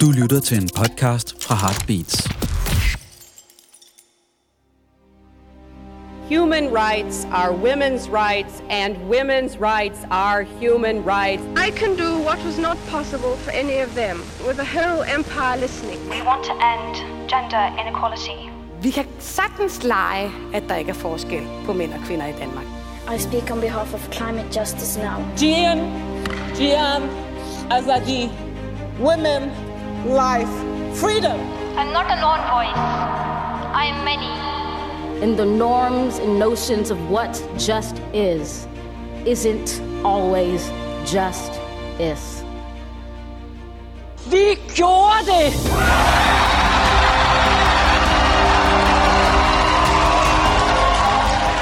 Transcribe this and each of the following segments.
Du lytter til en podcast fra Heartbeats. Human rights are women's rights, and women's rights are human rights. I can do what was not possible for any of them, with a whole empire listening. We want to end gender inequality. Vi kan sagtens lege, at der ikke er forskel på mænd og kvinder i Danmark. I speak on behalf of climate justice now. Gian, Gian, Azadi, women, life, freedom. I'm not a lone voice. I am many. And the norms and notions of what just is isn't always just is. Vi gjorde det!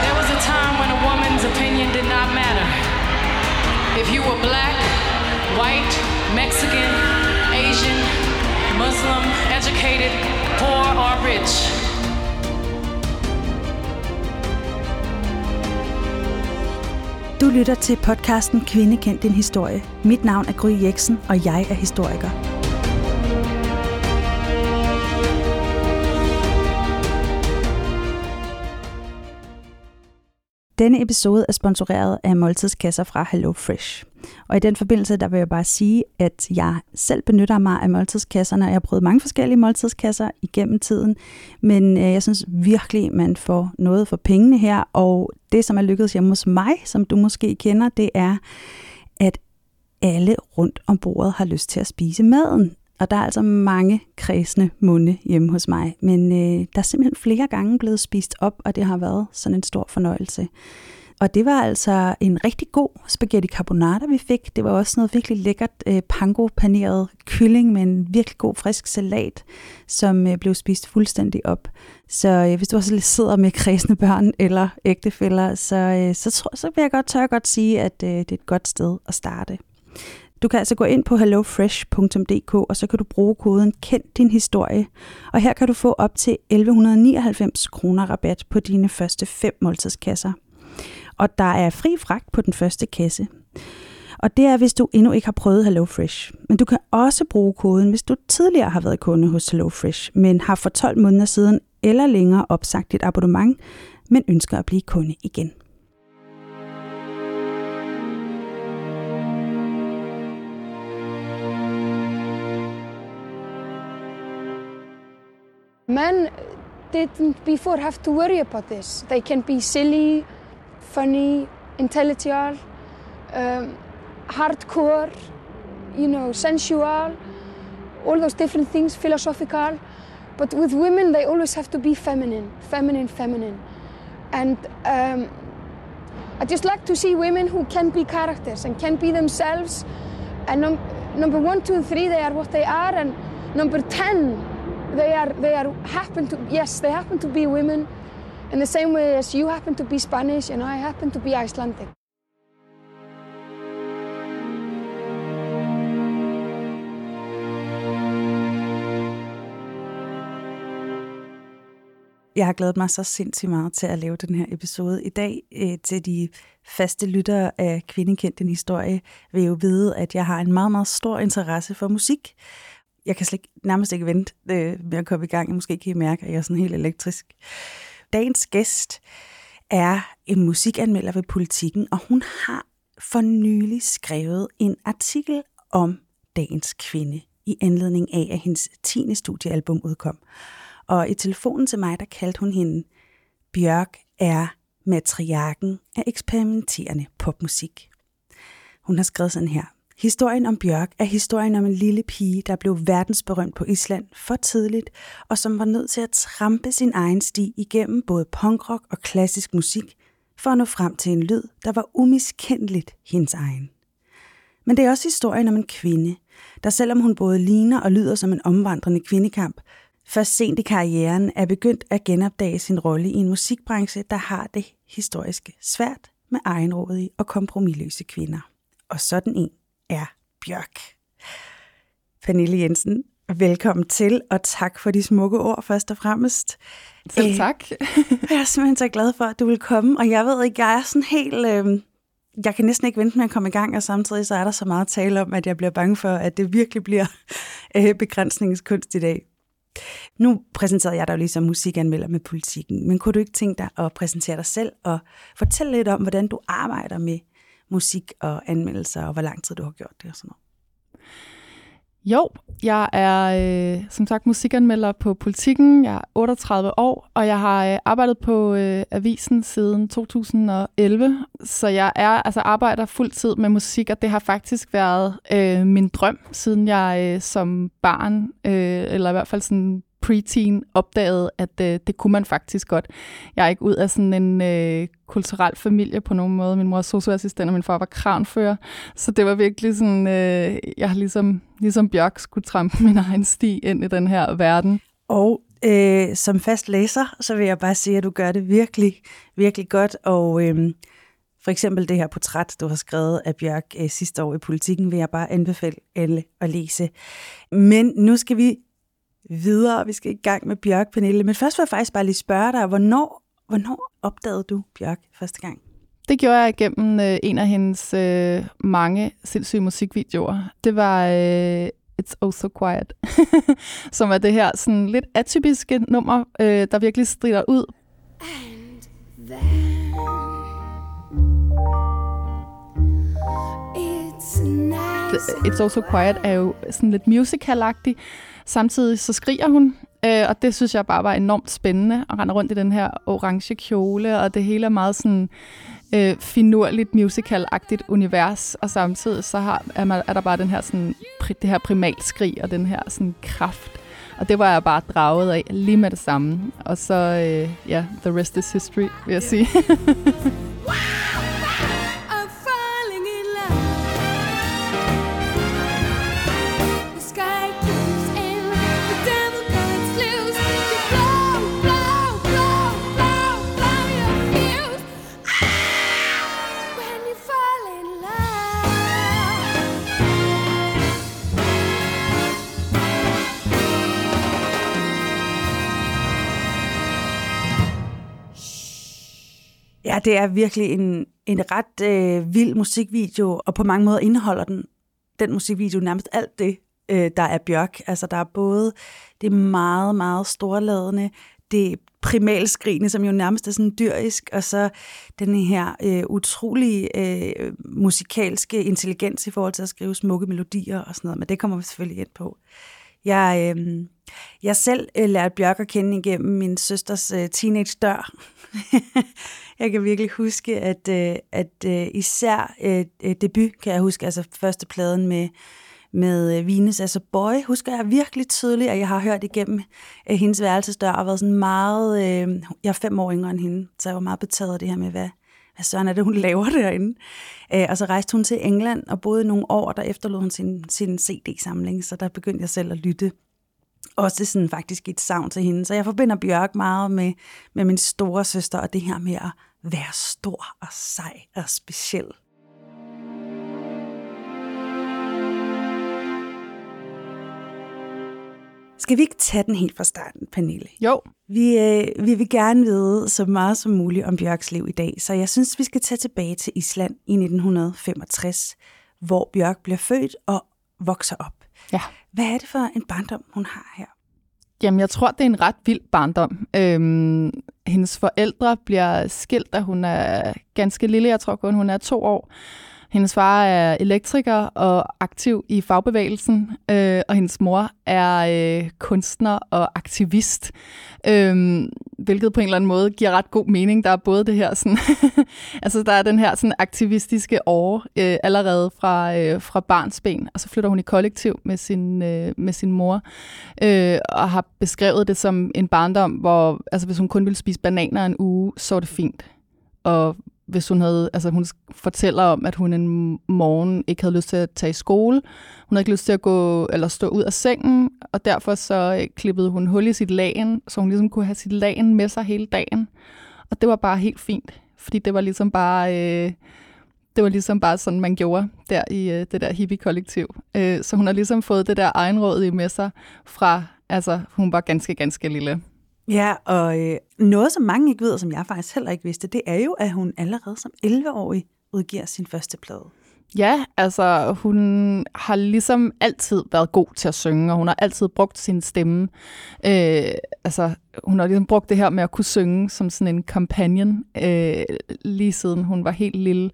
There was a time when a woman's opinion did not matter. If you were black, white, Mexican, Asian, Muslim, educated, poor, or rich. Du lytter til podcasten Kvinde kendt din historie. Mit navn er Gry Jeksen, og jeg er historiker. Denne episode er sponsoreret af måltidskasser fra Hello Fresh. Og i den forbindelse, der vil jeg bare sige, at jeg selv benytter mig af måltidskasserne, og jeg har prøvet mange forskellige måltidskasser igennem tiden, men øh, jeg synes virkelig, man får noget for pengene her, og det, som er lykkedes hjemme hos mig, som du måske kender, det er, at alle rundt om bordet har lyst til at spise maden. Og der er altså mange kredsende munde hjemme hos mig, men øh, der er simpelthen flere gange blevet spist op, og det har været sådan en stor fornøjelse. Og det var altså en rigtig god spaghetti carbonara, vi fik. Det var også noget virkelig lækkert øh, pango-paneret kylling med en virkelig god frisk salat, som øh, blev spist fuldstændig op. Så øh, hvis du også sidder med kredsende børn eller ægtefæller, så, øh, så, tror, så vil jeg godt tør godt sige, at øh, det er et godt sted at starte. Du kan altså gå ind på hellofresh.dk, og så kan du bruge koden Kend din historie. Og her kan du få op til 1199 kroner rabat på dine første fem måltidskasser. Og der er fri fragt på den første kasse. Og det er, hvis du endnu ikke har prøvet HelloFresh. Men du kan også bruge koden, hvis du tidligere har været kunde hos HelloFresh, men har for 12 måneder siden eller længere opsagt dit abonnement, men ønsker at blive kunde igen. Men didn't before have to worry about this. They can be silly, funny, intellectual, um, hardcore, you know, sensual, all those different things, philosophical. But with women, they always have to be feminine, feminine, feminine. And um, I just like to see women who can be characters and can be themselves. And num- number one, two, and three, they are what they are. And number ten, they are they are happen to yes, they happen to be women in the same way as you happen to be Spanish and I happen to be Icelandic. Jeg har glædet mig så sindssygt meget til at lave den her episode i dag. Øh, til de faste lyttere af Kvindekendt en historie vil jo vide, at jeg har en meget, meget stor interesse for musik. Jeg kan slet nærmest ikke vente øh, med at komme i gang. Måske kan I mærke, at jeg er sådan helt elektrisk. Dagens gæst er en musikanmelder ved Politiken, og hun har for nylig skrevet en artikel om dagens kvinde i anledning af, at hendes 10. studiealbum udkom. Og i telefonen til mig, der kaldte hun hende, Bjørk er matriarken af eksperimenterende popmusik. Hun har skrevet sådan her. Historien om Bjørk er historien om en lille pige, der blev verdensberømt på Island for tidligt, og som var nødt til at trampe sin egen sti igennem både punkrock og klassisk musik, for at nå frem til en lyd, der var umiskendeligt hendes egen. Men det er også historien om en kvinde, der selvom hun både ligner og lyder som en omvandrende kvindekamp, først sent i karrieren er begyndt at genopdage sin rolle i en musikbranche, der har det historiske svært med egenrådige og kompromilløse kvinder. Og sådan en er Bjørk. Pernille Jensen, velkommen til, og tak for de smukke ord først og fremmest. Selv tak. jeg er simpelthen så glad for, at du vil komme, og jeg ved ikke, jeg er sådan helt... Øh, jeg kan næsten ikke vente med at komme i gang, og samtidig så er der så meget tale om, at jeg bliver bange for, at det virkelig bliver øh, begrænsningskunst i dag. Nu præsenterede jeg dig jo lige som musikanmelder med politikken, men kunne du ikke tænke dig at præsentere dig selv og fortælle lidt om, hvordan du arbejder med musik og anmeldelser, og hvor lang tid du har gjort det og sådan noget? Jo, jeg er øh, som sagt musikanmelder på Politiken. Jeg er 38 år, og jeg har øh, arbejdet på øh, avisen siden 2011. Så jeg er altså arbejder fuldtid med musik, og det har faktisk været øh, min drøm, siden jeg øh, som barn, øh, eller i hvert fald sådan preteen opdagede, at øh, det kunne man faktisk godt. Jeg er ikke ud af sådan en øh, kulturel familie på nogen måde. Min mor er socioassistent, og min far var kranfører. Så det var virkelig sådan, øh, jeg har ligesom, ligesom Bjørk skulle trampe min egen sti ind i den her verden. Og øh, som fast læser, så vil jeg bare sige, at du gør det virkelig, virkelig godt. Og øh, for eksempel det her portræt, du har skrevet af Bjørk øh, sidste år i Politikken, vil jeg bare anbefale alle at læse. Men nu skal vi videre. Vi skal i gang med Bjørk, Pernille. Men først vil jeg faktisk bare lige spørge dig, hvornår, hvornår opdagede du Bjørk første gang? Det gjorde jeg gennem øh, en af hendes øh, mange sindssyge musikvideoer. Det var øh, It's Oh So Quiet, som er det her sådan lidt atypiske nummer, øh, der virkelig strider ud. And then it's, nice It's Also Quiet er jo sådan lidt musical-agtig, Samtidig så skriger hun, øh, og det synes jeg bare var enormt spændende, at rende rundt i den her orange kjole, og det hele er meget sådan øh, finurligt musical-agtigt univers, og samtidig så har, er, man, er der bare den her sådan, det her primalskrig og den her sådan kraft. Og det var jeg bare draget af lige med det samme. Og så, øh, ja, the rest is history, vil jeg sige. Ja, det er virkelig en, en ret øh, vild musikvideo, og på mange måder indeholder den, den musikvideo nærmest alt det, øh, der er Bjørk. Altså, der er både det meget, meget storladende, det primalskrigende, som jo nærmest er sådan dyrisk, og så den her øh, utrolige øh, musikalske intelligens i forhold til at skrive smukke melodier og sådan noget, men det kommer vi selvfølgelig ind på. Jeg, øh, jeg selv øh, lærte Bjørk at kende igennem min søsters øh, teenage dør. jeg kan virkelig huske, at, øh, at øh, især øh, øh, debut, kan jeg huske, altså første pladen med, med øh, Vines, altså Boy, husker jeg virkelig tydeligt, at jeg har hørt igennem øh, hendes værelsesdør, og været sådan meget, øh, jeg er fem år yngre end hende, så jeg var meget betaget af det her med, hvad, hvad søren er det, hun laver derinde. Øh, og så rejste hun til England og boede nogle år, der efterlod hun sin, sin CD-samling, så der begyndte jeg selv at lytte også sådan faktisk et savn til hende. Så jeg forbinder Bjørk meget med, med min store søster, og det her med at være stor og sej og speciel. Skal vi ikke tage den helt fra starten, Pernille? Jo. Vi, øh, vi vil gerne vide så meget som muligt om Bjørks liv i dag, så jeg synes, vi skal tage tilbage til Island i 1965, hvor Bjørk bliver født og vokser op. Ja. Hvad er det for en barndom, hun har her? Jamen, jeg tror, det er en ret vild barndom. Øhm, hendes forældre bliver skilt, da hun er ganske lille. Jeg tror kun, hun er to år. Hendes far er elektriker og aktiv i fagbevægelsen, øh, og hendes mor er øh, kunstner og aktivist, øh, hvilket på en eller anden måde giver ret god mening. Der er både det her sådan, altså der er den her sådan aktivistiske år øh, allerede fra øh, fra barnsben, og så flytter hun i kollektiv med sin øh, med sin mor øh, og har beskrevet det som en barndom, hvor altså hvis hun kun ville spise bananer en uge, så var det fint. Og hvis hun havde, altså hun fortæller om, at hun en morgen ikke havde lyst til at tage i skole. Hun havde ikke lyst til at gå eller stå ud af sengen, og derfor så øh, klippede hun hul i sit lagen, så hun ligesom kunne have sit lagen med sig hele dagen. Og det var bare helt fint, fordi det var ligesom bare, øh, det var ligesom bare sådan, man gjorde der i øh, det der hippie-kollektiv. Øh, så hun har ligesom fået det der egenråd med sig fra, altså hun var ganske, ganske lille. Ja, og øh, noget, som mange ikke ved, og som jeg faktisk heller ikke vidste, det er jo, at hun allerede som 11-årig udgiver sin første plade. Ja, altså hun har ligesom altid været god til at synge, og hun har altid brugt sin stemme. Øh, altså hun har ligesom brugt det her med at kunne synge som sådan en companion, øh, lige siden hun var helt lille.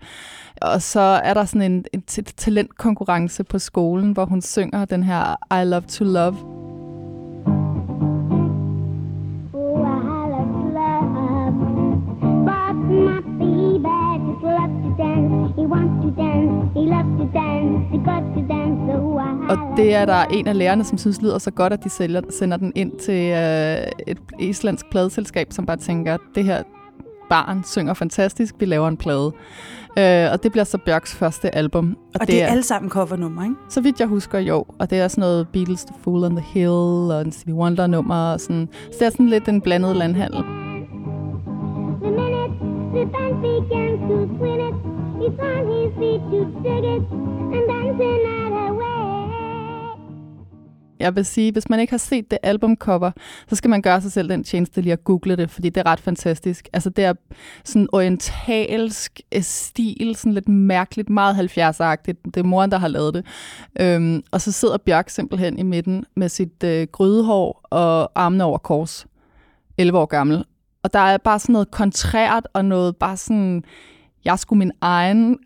Og så er der sådan en, en talentkonkurrence på skolen, hvor hun synger den her I Love to Love. Og det er der en af lærerne, som synes lyder så godt, at de sælger, sender den ind til øh, et islandsk pladeselskab, som bare tænker, at det her barn synger fantastisk, vi laver en plade. Øh, og det bliver så Bjørks første album. Og, og det, det er alle sammen covernummer, ikke? Så vidt jeg husker, jo. Og det er sådan noget Beatles, The Fool on the Hill, og en Stevie Wonder-nummer. Og sådan. Så det er sådan lidt en blandet landhandel. The minute the band began to twin it, he found his feet to dig it, and dancing at her way. Jeg vil sige, hvis man ikke har set det albumcover, så skal man gøre sig selv den tjeneste lige at google det, fordi det er ret fantastisk. Altså det er sådan orientalsk øh, stil, sådan lidt mærkeligt, meget 70'er-agtigt. Det er moren, der har lavet det. Øhm, og så sidder Bjørk simpelthen i midten med sit øh, grydehår og armene over kors. 11 år gammel. Og der er bare sådan noget kontrært og noget bare sådan jeg skulle min egen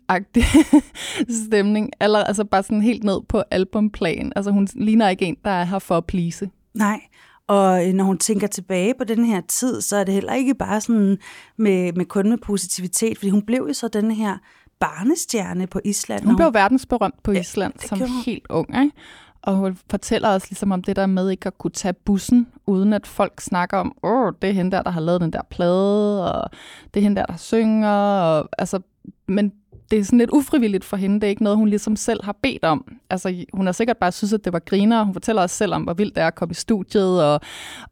stemning. Eller, altså bare sådan helt ned på albumplan. Altså hun ligner ikke en, der er her for at plise. Nej, og øh, når hun tænker tilbage på den her tid, så er det heller ikke bare sådan med, med kun med positivitet, fordi hun blev jo så den her barnestjerne på Island. Hun blev verdensberømt på Island ja, som helt ung, ikke? Og hun fortæller os ligesom om det der med ikke at kunne tage bussen, uden at folk snakker om, åh, det er hende der, der har lavet den der plade, og det er hende der, der synger. Og, altså, men det er sådan lidt ufrivilligt for hende. Det er ikke noget, hun ligesom selv har bedt om. Altså, hun har sikkert bare synes, at det var griner. Hun fortæller os selv om, hvor vildt det er at komme i studiet og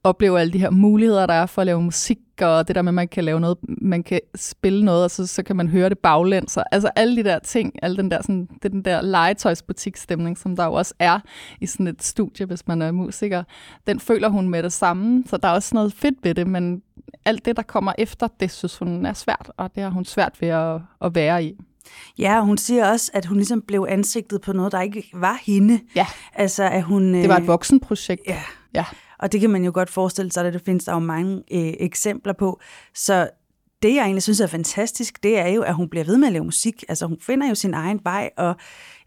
opleve alle de her muligheder, der er for at lave musik, og det der med, at man kan lave noget, man kan spille noget, og så, så kan man høre det baglæns. Altså alle de der ting, alle den der, sådan, det den der legetøjsbutikstemning, som der jo også er i sådan et studie, hvis man er musiker, den føler hun med det samme. Så der er også noget fedt ved det, men alt det, der kommer efter, det synes hun er svært, og det har hun svært ved at, at være i. Ja, og hun siger også, at hun ligesom blev ansigtet på noget, der ikke var hende. Ja. Altså, at hun... Det var et øh, voksenprojekt. Ja. ja. Og det kan man jo godt forestille sig, at det findes der jo mange øh, eksempler på. Så det, jeg egentlig synes er fantastisk, det er jo, at hun bliver ved med at lave musik. Altså, hun finder jo sin egen vej, og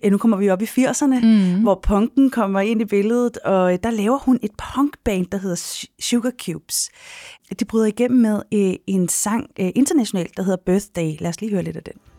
øh, nu kommer vi op i 80'erne, mm. hvor punken kommer ind i billedet, og øh, der laver hun et punkband, der hedder Sugar Cubes. De bryder igennem med øh, en sang øh, internationalt, der hedder Birthday. Lad os lige høre lidt af den.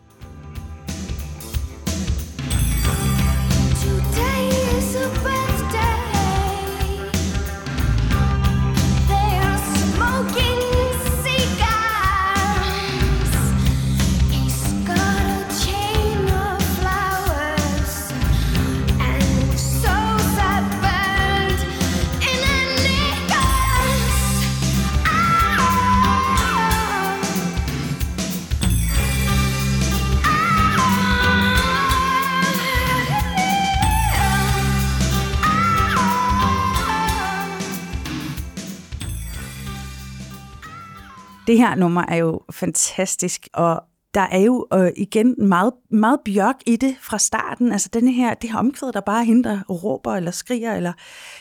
Det her nummer er jo fantastisk, og der er jo øh, igen meget, meget bjørk i det fra starten. Altså denne her, det her omkvæd, der bare henter hende, der råber eller skriger. Eller,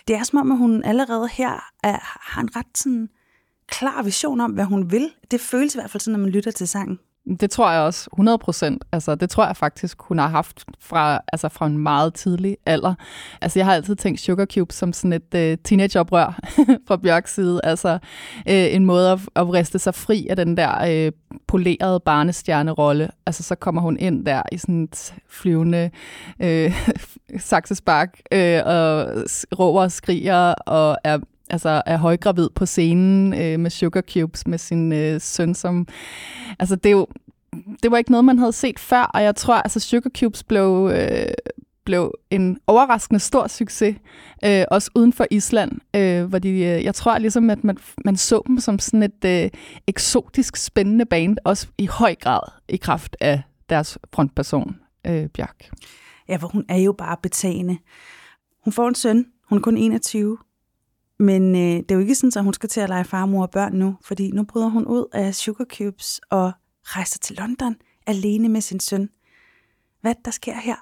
det er som om, at hun allerede her er, har en ret sådan, klar vision om, hvad hun vil. Det føles i hvert fald sådan, når man lytter til sangen. Det tror jeg også, 100 procent. Altså, det tror jeg faktisk, hun har haft fra, altså, fra en meget tidlig alder. Altså, jeg har altid tænkt Sugar Cube som sådan et øh, teenageoprør fra Bjørks side. Altså, øh, en måde at, at riste sig fri af den der øh, polerede barnestjernerolle. Altså, så kommer hun ind der i sådan et flyvende øh, saksespark øh, og råber og skriger og er altså er højgravid på scenen øh, med Sugar Cubes med sin øh, søn, som... Altså det er jo... Det var ikke noget, man havde set før, og jeg tror, altså Sugar Cubes blev, øh, blev en overraskende stor succes, øh, også uden for Island, øh, hvor de, øh, jeg tror ligesom, at man, man så dem som sådan et øh, eksotisk spændende band, også i høj grad i kraft af deres frontperson, øh, Bjørk. Ja, for hun er jo bare betagende. Hun får en søn, hun er kun 21, men øh, det er jo ikke sådan, at hun skal til at lege far, mor og børn nu, fordi nu bryder hun ud af Sugar Cubes og rejser til London alene med sin søn. hvad der sker her?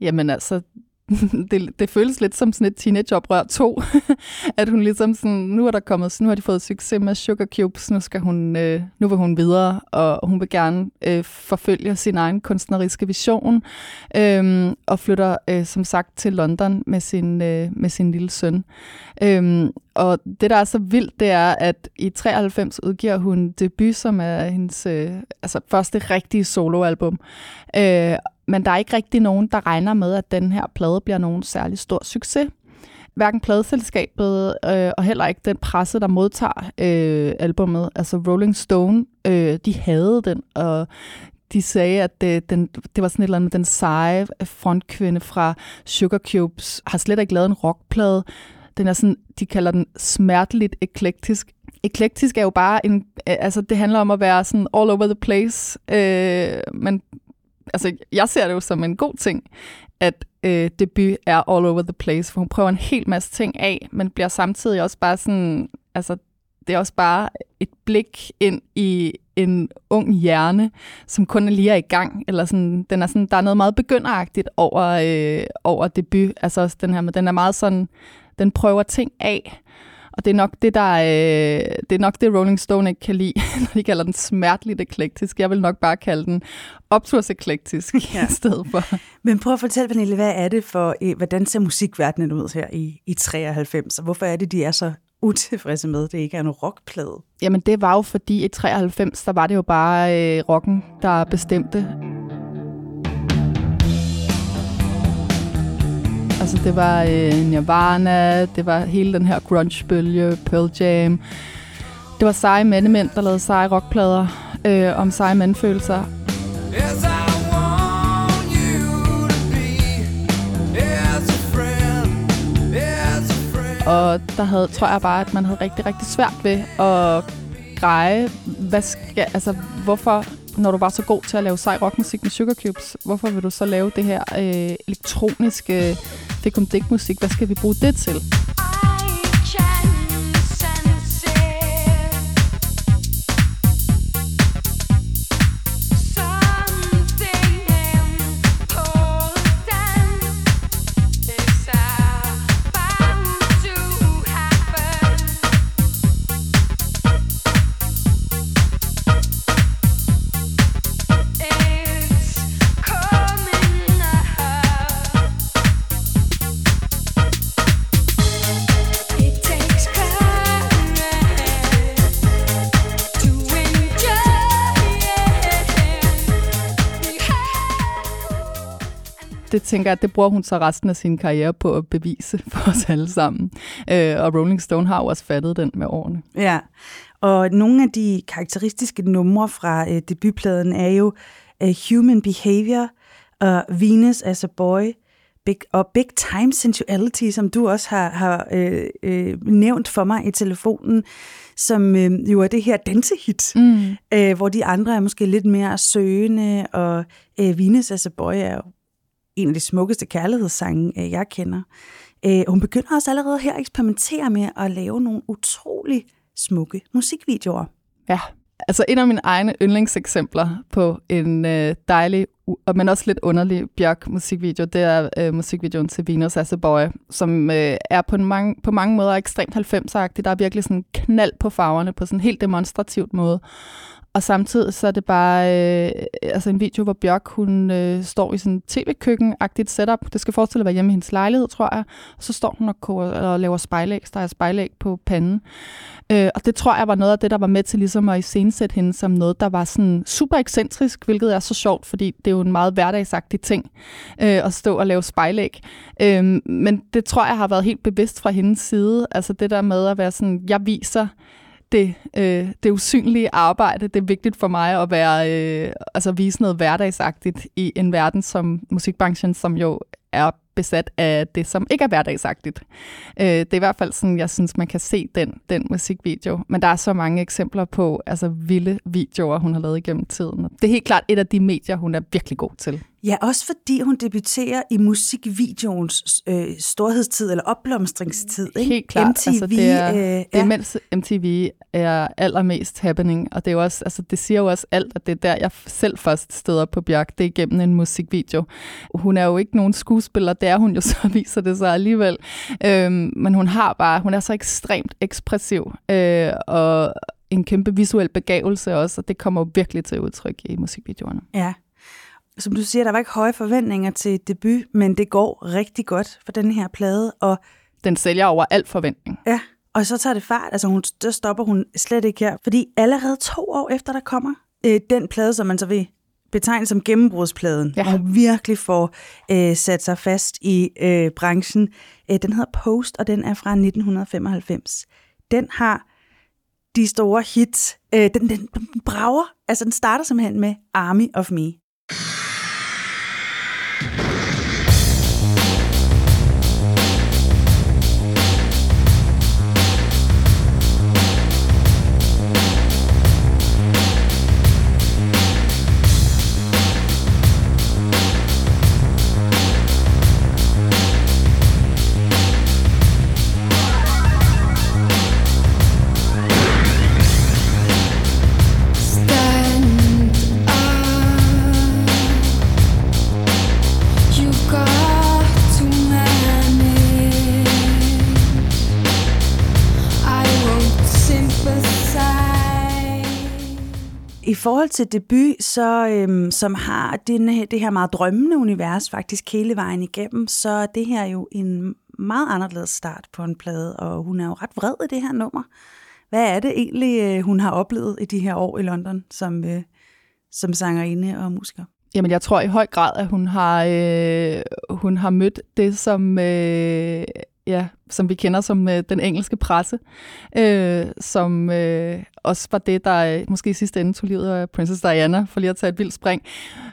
Jamen altså, det, det føles lidt som sådan et teenageoprør 2, at hun ligesom sådan, nu er der kommet, nu har de fået succes med Sugar Cubes, nu skal hun, øh, nu vil hun videre, og hun vil gerne øh, forfølge sin egen kunstneriske vision, øh, og flytter øh, som sagt til London med sin, øh, med sin lille søn. Øh, og det, der er så vildt, det er, at i 93 udgiver hun debut, som er hendes øh, altså første rigtige soloalbum. Øh, men der er ikke rigtig nogen, der regner med, at den her plade bliver nogen særlig stor succes. Hverken pladeselskabet øh, og heller ikke den presse, der modtager øh, albummet, altså Rolling Stone, øh, de havde den, og de sagde, at det, den, det var sådan et eller andet, den seje frontkvinde fra Sugar Cubes har slet ikke lavet en rockplade. Den er sådan, de kalder den smerteligt eklektisk. Eklektisk er jo bare en, altså det handler om at være sådan all over the place, øh, men altså, jeg ser det jo som en god ting, at øh, debut er all over the place, for hun prøver en hel masse ting af, men bliver samtidig også bare sådan, altså, det er også bare et blik ind i en ung hjerne, som kun lige er i gang, eller sådan, den er sådan, der er noget meget begynderagtigt over, øh, over debut, altså også den her, men den er meget sådan, den prøver ting af, og det er nok det, der øh, det er nok det, Rolling Stone ikke kan lide, når de kalder den smerteligt eklektisk. Jeg vil nok bare kalde den opturseklektisk ja. i stedet for. Men prøv at fortælle, Pernille, hvad er det for, øh, hvordan ser musikverdenen ud her i, i 93, og hvorfor er det, de er så utilfredse med, at det ikke er en rockplade? Jamen det var jo fordi i 93, der var det jo bare øh, rocken, der bestemte. Altså det var øh, Nirvana, det var hele den her grunge-bølge, Pearl Jam. Det var seje mændemænd, der lavede seje rockplader øh, om seje mandfølelser. Yes, Og der havde, tror jeg bare, at man havde rigtig, rigtig svært ved at greje, hvad skal, altså, hvorfor når du var så god til at lave sej rockmusik med Sugar Cubes, hvorfor vil du så lave det her øh, elektroniske fikum musik? Hvad skal vi bruge det til? Det tænker jeg, at det bruger hun så resten af sin karriere på at bevise for os alle sammen. Øh, og Rolling Stone har jo også fattet den med årene. Ja, og nogle af de karakteristiske numre fra øh, debutpladen er jo uh, Human Behavior og Venus as a Boy, Big, og Big Time Sensuality, som du også har, har øh, øh, nævnt for mig i telefonen, som øh, jo er det her dansehit, mm. øh, hvor de andre er måske lidt mere søgende, og øh, Venus as a Boy er jo en af de smukkeste kærlighedssange, øh, jeg kender. Øh, hun begynder også allerede her at eksperimentere med at lave nogle utrolig smukke musikvideoer. Ja, altså en af mine egne yndlingseksempler på en øh, dejlig, men også lidt underlig Bjørk musikvideo, det er øh, musikvideoen til Venus as a Boy, som øh, er på, en mange, på mange måder ekstremt 90'er-agtig. Der er virkelig sådan knald på farverne på sådan en helt demonstrativt måde. Og samtidig så er det bare øh, altså en video, hvor Bjørk hun øh, står i sådan tv-køkken-agtigt setup. Det skal forestille at være hjemme i hendes lejlighed, tror jeg. Og så står hun og, koger, og laver spejlæg, der er spejlæg på panden. Øh, og det tror jeg var noget af det, der var med til ligesom at iscenesætte hende som noget, der var sådan super ekscentrisk, hvilket er så sjovt, fordi det er jo en meget hverdagsagtig ting øh, at stå og lave spejlæg. Øh, men det tror jeg har været helt bevidst fra hendes side. Altså det der med at være sådan, jeg viser det, øh, det usynlige arbejde. Det er vigtigt for mig at være, øh, altså vise noget hverdagsagtigt i en verden som musikbranchen, som jo er besat af det, som ikke er hverdagsagtigt. Øh, det er i hvert fald sådan, jeg synes, man kan se den, den musikvideo. Men der er så mange eksempler på altså, vilde videoer, hun har lavet igennem tiden. Det er helt klart et af de medier, hun er virkelig god til. Ja, også fordi hun debuterer i musikvideoens øh, storhedstid eller opblomstringstid. Ikke? Helt klart. MTV, altså, det er, øh, det er mens MTV er allermest happening, og det, er jo også, altså, det siger jo også alt, at det er der, jeg selv først støder på Bjørk, det er igennem en musikvideo. Hun er jo ikke nogen skuespiller, det er hun jo, så viser det sig alligevel. Øhm, men hun har bare, hun er så ekstremt ekspressiv, øh, og en kæmpe visuel begavelse også, og det kommer virkelig til udtryk i musikvideoerne. Ja, som du siger, der var ikke høje forventninger til debut, men det går rigtig godt for den her plade. Og den sælger over al forventning. Ja, og så tager det fart. Altså, hun, der stopper hun slet ikke her. Fordi allerede to år efter, der kommer øh, den plade, som man så vil betegne som gennembrudspladen, ja. hvor hun virkelig får øh, sat sig fast i øh, branchen. Øh, den hedder Post, og den er fra 1995. Den har de store hits. Øh, den, den, den brager. Altså, den starter simpelthen med Army of Me. Forhold til debut, så, øhm, som har den, det her meget drømmende univers faktisk hele vejen igennem, så er det her jo en meget anderledes start på en plade, og hun er jo ret vred i det her nummer. Hvad er det egentlig, øh, hun har oplevet i de her år i London som, øh, som sangerinde og musiker? Jamen, jeg tror i høj grad, at hun har, øh, hun har mødt det, som øh, ja, som vi kender som øh, den engelske presse, øh, som øh, også var det, der øh, måske i sidste ende tog livet af Princess Diana, for lige at tage et vildt spring.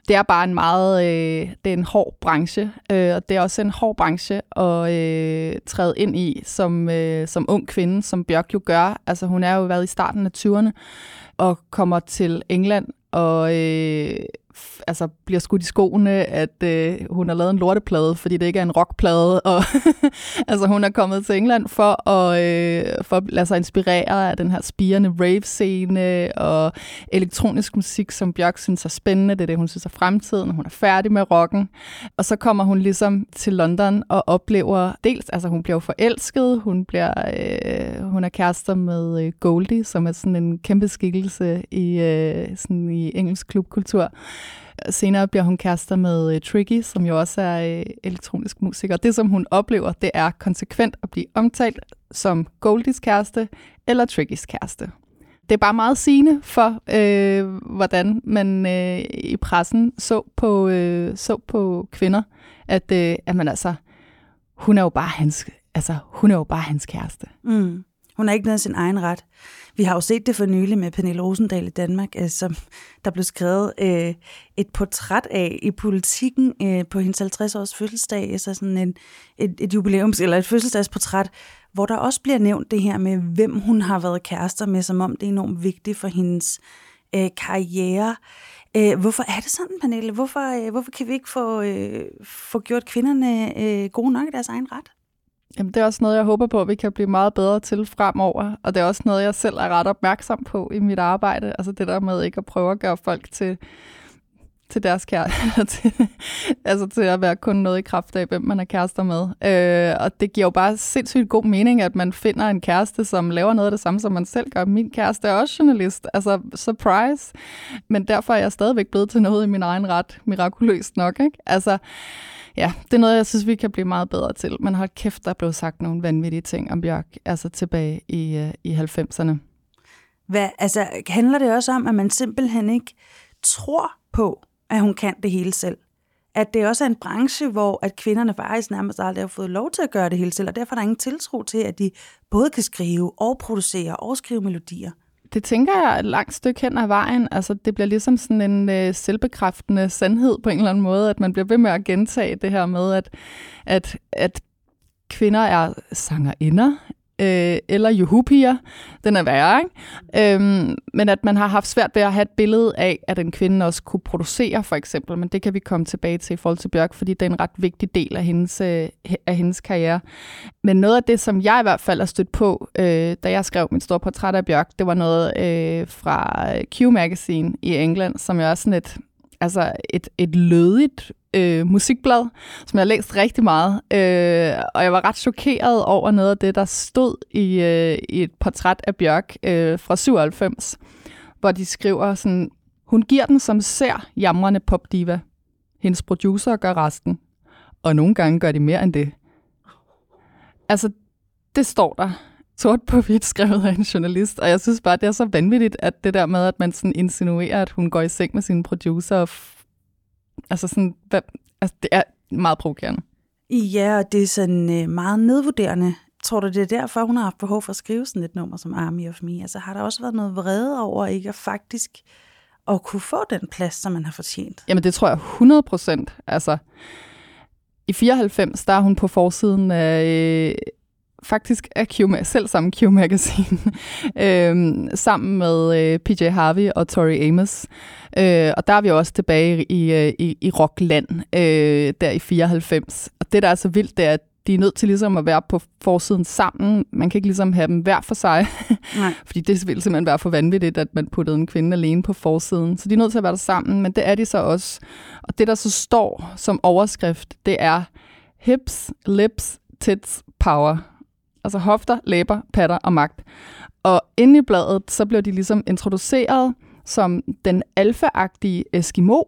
Det er bare en meget, øh, det er en hård branche, øh, og det er også en hård branche at øh, træde ind i som, øh, som ung kvinde, som Bjørk jo gør. Altså hun er jo været i starten af 20'erne og kommer til England og øh, altså, bliver skudt i skoene, at øh, hun har lavet en lorteplade, fordi det ikke er en rockplade. Og altså, hun er kommet til England for at, øh, for at lade sig inspirere af den her spirende rave-scene og elektronisk musik, som Bjørk synes er spændende. Det er det, hun synes er fremtiden. Hun er færdig med rocken. Og så kommer hun ligesom til London og oplever dels, altså hun bliver forelsket, hun, bliver, øh, hun er kærester med øh, Goldie, som er sådan en kæmpe skikkelse i, øh, sådan i engelsk klubkultur. Senere bliver hun kærester med øh, uh, Tricky, som jo også er uh, elektronisk musiker. Det, som hun oplever, det er konsekvent at blive omtalt som Goldies kæreste eller Trickys kæreste. Det er bare meget sigende for, øh, hvordan man øh, i pressen så på, øh, så på kvinder, at, øh, at man altså, hun er jo bare hans, altså, hun er jo bare hans kæreste. Mm. Hun er ikke noget af sin egen ret. Vi har jo set det for nylig med Pernille Rosendal i Danmark, øh, som der blev skrevet øh, et portræt af i politikken øh, på hendes 50-års fødselsdag, så altså sådan en, et, et jubilæums- eller et fødselsdagsportræt, hvor der også bliver nævnt det her med, hvem hun har været kærester med, som om det er enormt vigtigt for hendes øh, karriere. Øh, hvorfor er det sådan, Pernille? Hvorfor, øh, hvorfor kan vi ikke få, øh, få gjort kvinderne øh, gode nok i deres egen ret? Jamen, det er også noget, jeg håber på, at vi kan blive meget bedre til fremover. Og det er også noget, jeg selv er ret opmærksom på i mit arbejde. Altså det der med ikke at prøve at gøre folk til, til deres kæreste. til, altså til at være kun noget i kraft af, hvem man er kærester med. Øh, og det giver jo bare sindssygt god mening, at man finder en kæreste, som laver noget af det samme, som man selv gør. Min kæreste er også journalist. Altså, surprise. Men derfor er jeg stadigvæk blevet til noget i min egen ret. Mirakuløst nok, ikke? Altså, ja, det er noget, jeg synes, vi kan blive meget bedre til. Men hold kæft, der blev sagt nogle vanvittige ting om Bjørk, altså tilbage i, øh, i 90'erne. Hvad, altså, handler det også om, at man simpelthen ikke tror på, at hun kan det hele selv? At det også er en branche, hvor at kvinderne faktisk nærmest aldrig har fået lov til at gøre det hele selv, og derfor er der ingen tiltro til, at de både kan skrive og producere og skrive melodier det tænker jeg et langt stykke hen ad vejen. Altså, det bliver ligesom sådan en øh, selvbekræftende sandhed på en eller anden måde, at man bliver ved med at gentage det her med, at, at, at kvinder er sangerinder, øh, eller juhupier, den er værre, ikke? Øhm, men at man har haft svært ved at have et billede af, at en kvinde også kunne producere, for eksempel, men det kan vi komme tilbage til i forhold til Bjørk, fordi det er en ret vigtig del af hendes, øh, af hendes karriere. Men noget af det, som jeg i hvert fald har stødt på, øh, da jeg skrev mit store portræt af Bjørk, det var noget øh, fra Q Magazine i England, som jo er sådan et, altså et, et lødigt øh, musikblad, som jeg har læst rigtig meget. Øh, og jeg var ret chokeret over noget af det, der stod i, øh, i et portræt af Bjørk øh, fra 97, hvor de skriver sådan, hun giver den som ser jamrende popdiva. Hendes producer gør resten. Og nogle gange gør de mere end det. Altså, det står der sort på hvidt skrevet af en journalist, og jeg synes bare, det er så vanvittigt, at det der med, at man sådan insinuerer, at hun går i seng med sine producer og Altså, sådan, hvad, altså det er meget provokerende. Ja, og det er sådan øh, meget nedvurderende. Tror du, det er derfor, hun har haft behov for at skrive sådan et nummer som Army of Me? Altså har der også været noget vrede over ikke at faktisk at kunne få den plads, som man har fortjent? Jamen det tror jeg 100 procent. Altså, i 94, der er hun på forsiden af øh, faktisk af Q, selv sammen Q Magazine, øh, sammen med øh, PJ Harvey og Tori Amos. Øh, og der er vi også tilbage i, øh, i, i Rockland, øh, der i 94. Og det, der er så vildt, det er, at de er nødt til ligesom at være på forsiden sammen. Man kan ikke ligesom have dem hver for sig, Nej. fordi det vil simpelthen være for vanvittigt, at man puttede en kvinde alene på forsiden. Så de er nødt til at være der sammen, men det er de så også. Og det, der så står som overskrift, det er hips, lips, tits, power. Altså hofter, læber, patter og magt. Og inde i bladet, så bliver de ligesom introduceret som den alfa-agtige Eskimo,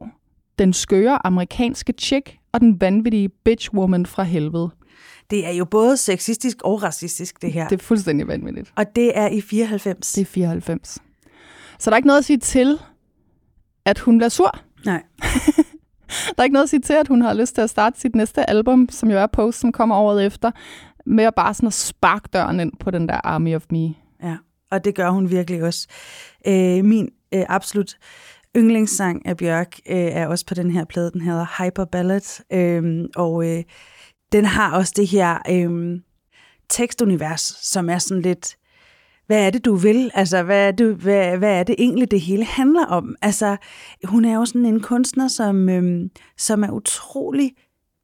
den skøre amerikanske chick og den vanvittige bitch-woman fra helvede. Det er jo både sexistisk og racistisk, det her. Det er fuldstændig vanvittigt. Og det er i 94. Det er 94. Så der er ikke noget at sige til, at hun bliver sur. Nej. der er ikke noget at sige til, at hun har lyst til at starte sit næste album, som jo er Post, som kommer året efter, med at bare sådan at sparke døren ind på den der Army of Me. Ja, og det gør hun virkelig også. Øh, min øh, absolut yndlingssang af Bjørk øh, er også på den her plade. Den hedder Hyper Ballad, øh, og øh, den har også det her øh, tekstunivers, som er sådan lidt hvad er det, du vil? Altså, hvad er, det, hvad, hvad er det egentlig, det hele handler om? Altså, hun er jo sådan en kunstner, som, øhm, som er utrolig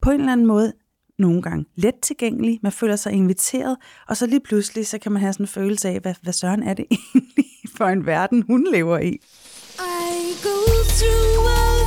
på en eller anden måde nogle gange let tilgængelig, man føler sig inviteret, og så lige pludselig, så kan man have sådan en følelse af, hvad, hvad søren er det egentlig for en verden, hun lever i. I go through a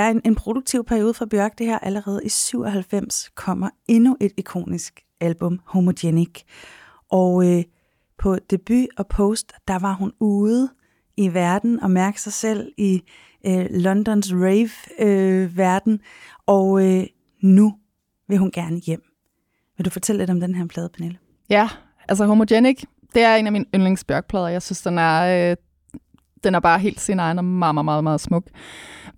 er en, en produktiv periode for Bjørk. Det her allerede i 97 kommer endnu et ikonisk album, Homogenic. Og øh, på debut og post, der var hun ude i verden og mærke sig selv i øh, Londons rave-verden. Øh, og øh, nu vil hun gerne hjem. Vil du fortælle lidt om den her plade, Pernille? Ja, altså Homogenic, det er en af mine yndlingsbjørkplader. Jeg synes, den er, øh, den er bare helt sin egen og meget, meget, meget, meget smuk.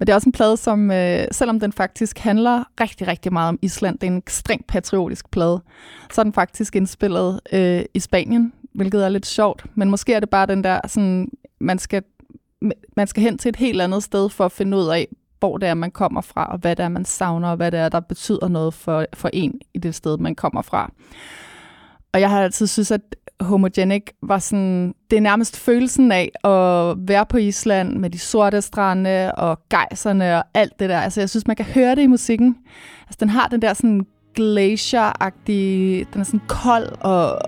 Men det er også en plade, som, øh, selvom den faktisk handler rigtig, rigtig meget om Island, det er en ekstremt patriotisk plade, så er den faktisk indspillet øh, i Spanien, hvilket er lidt sjovt. Men måske er det bare den der, sådan, man skal, man skal hen til et helt andet sted for at finde ud af, hvor det er, man kommer fra, og hvad det er, man savner, og hvad det er, der betyder noget for, for en i det sted, man kommer fra. Og jeg har altid synes, at Homogenic var sådan, det er nærmest følelsen af at være på Island med de sorte strande og gejserne og alt det der. Altså jeg synes, man kan høre det i musikken. Altså den har den der sådan glacier den er sådan kold og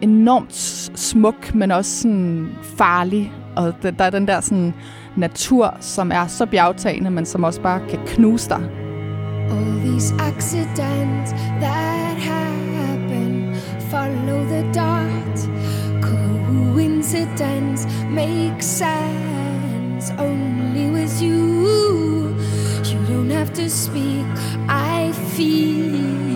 enormt smuk, men også sådan farlig. Og der er den der sådan natur, som er så bjergtagende, men som også bare kan knuse dig. All these accidents that have follow the dot coincidence makes sense only with you. You don't have to speak, I feel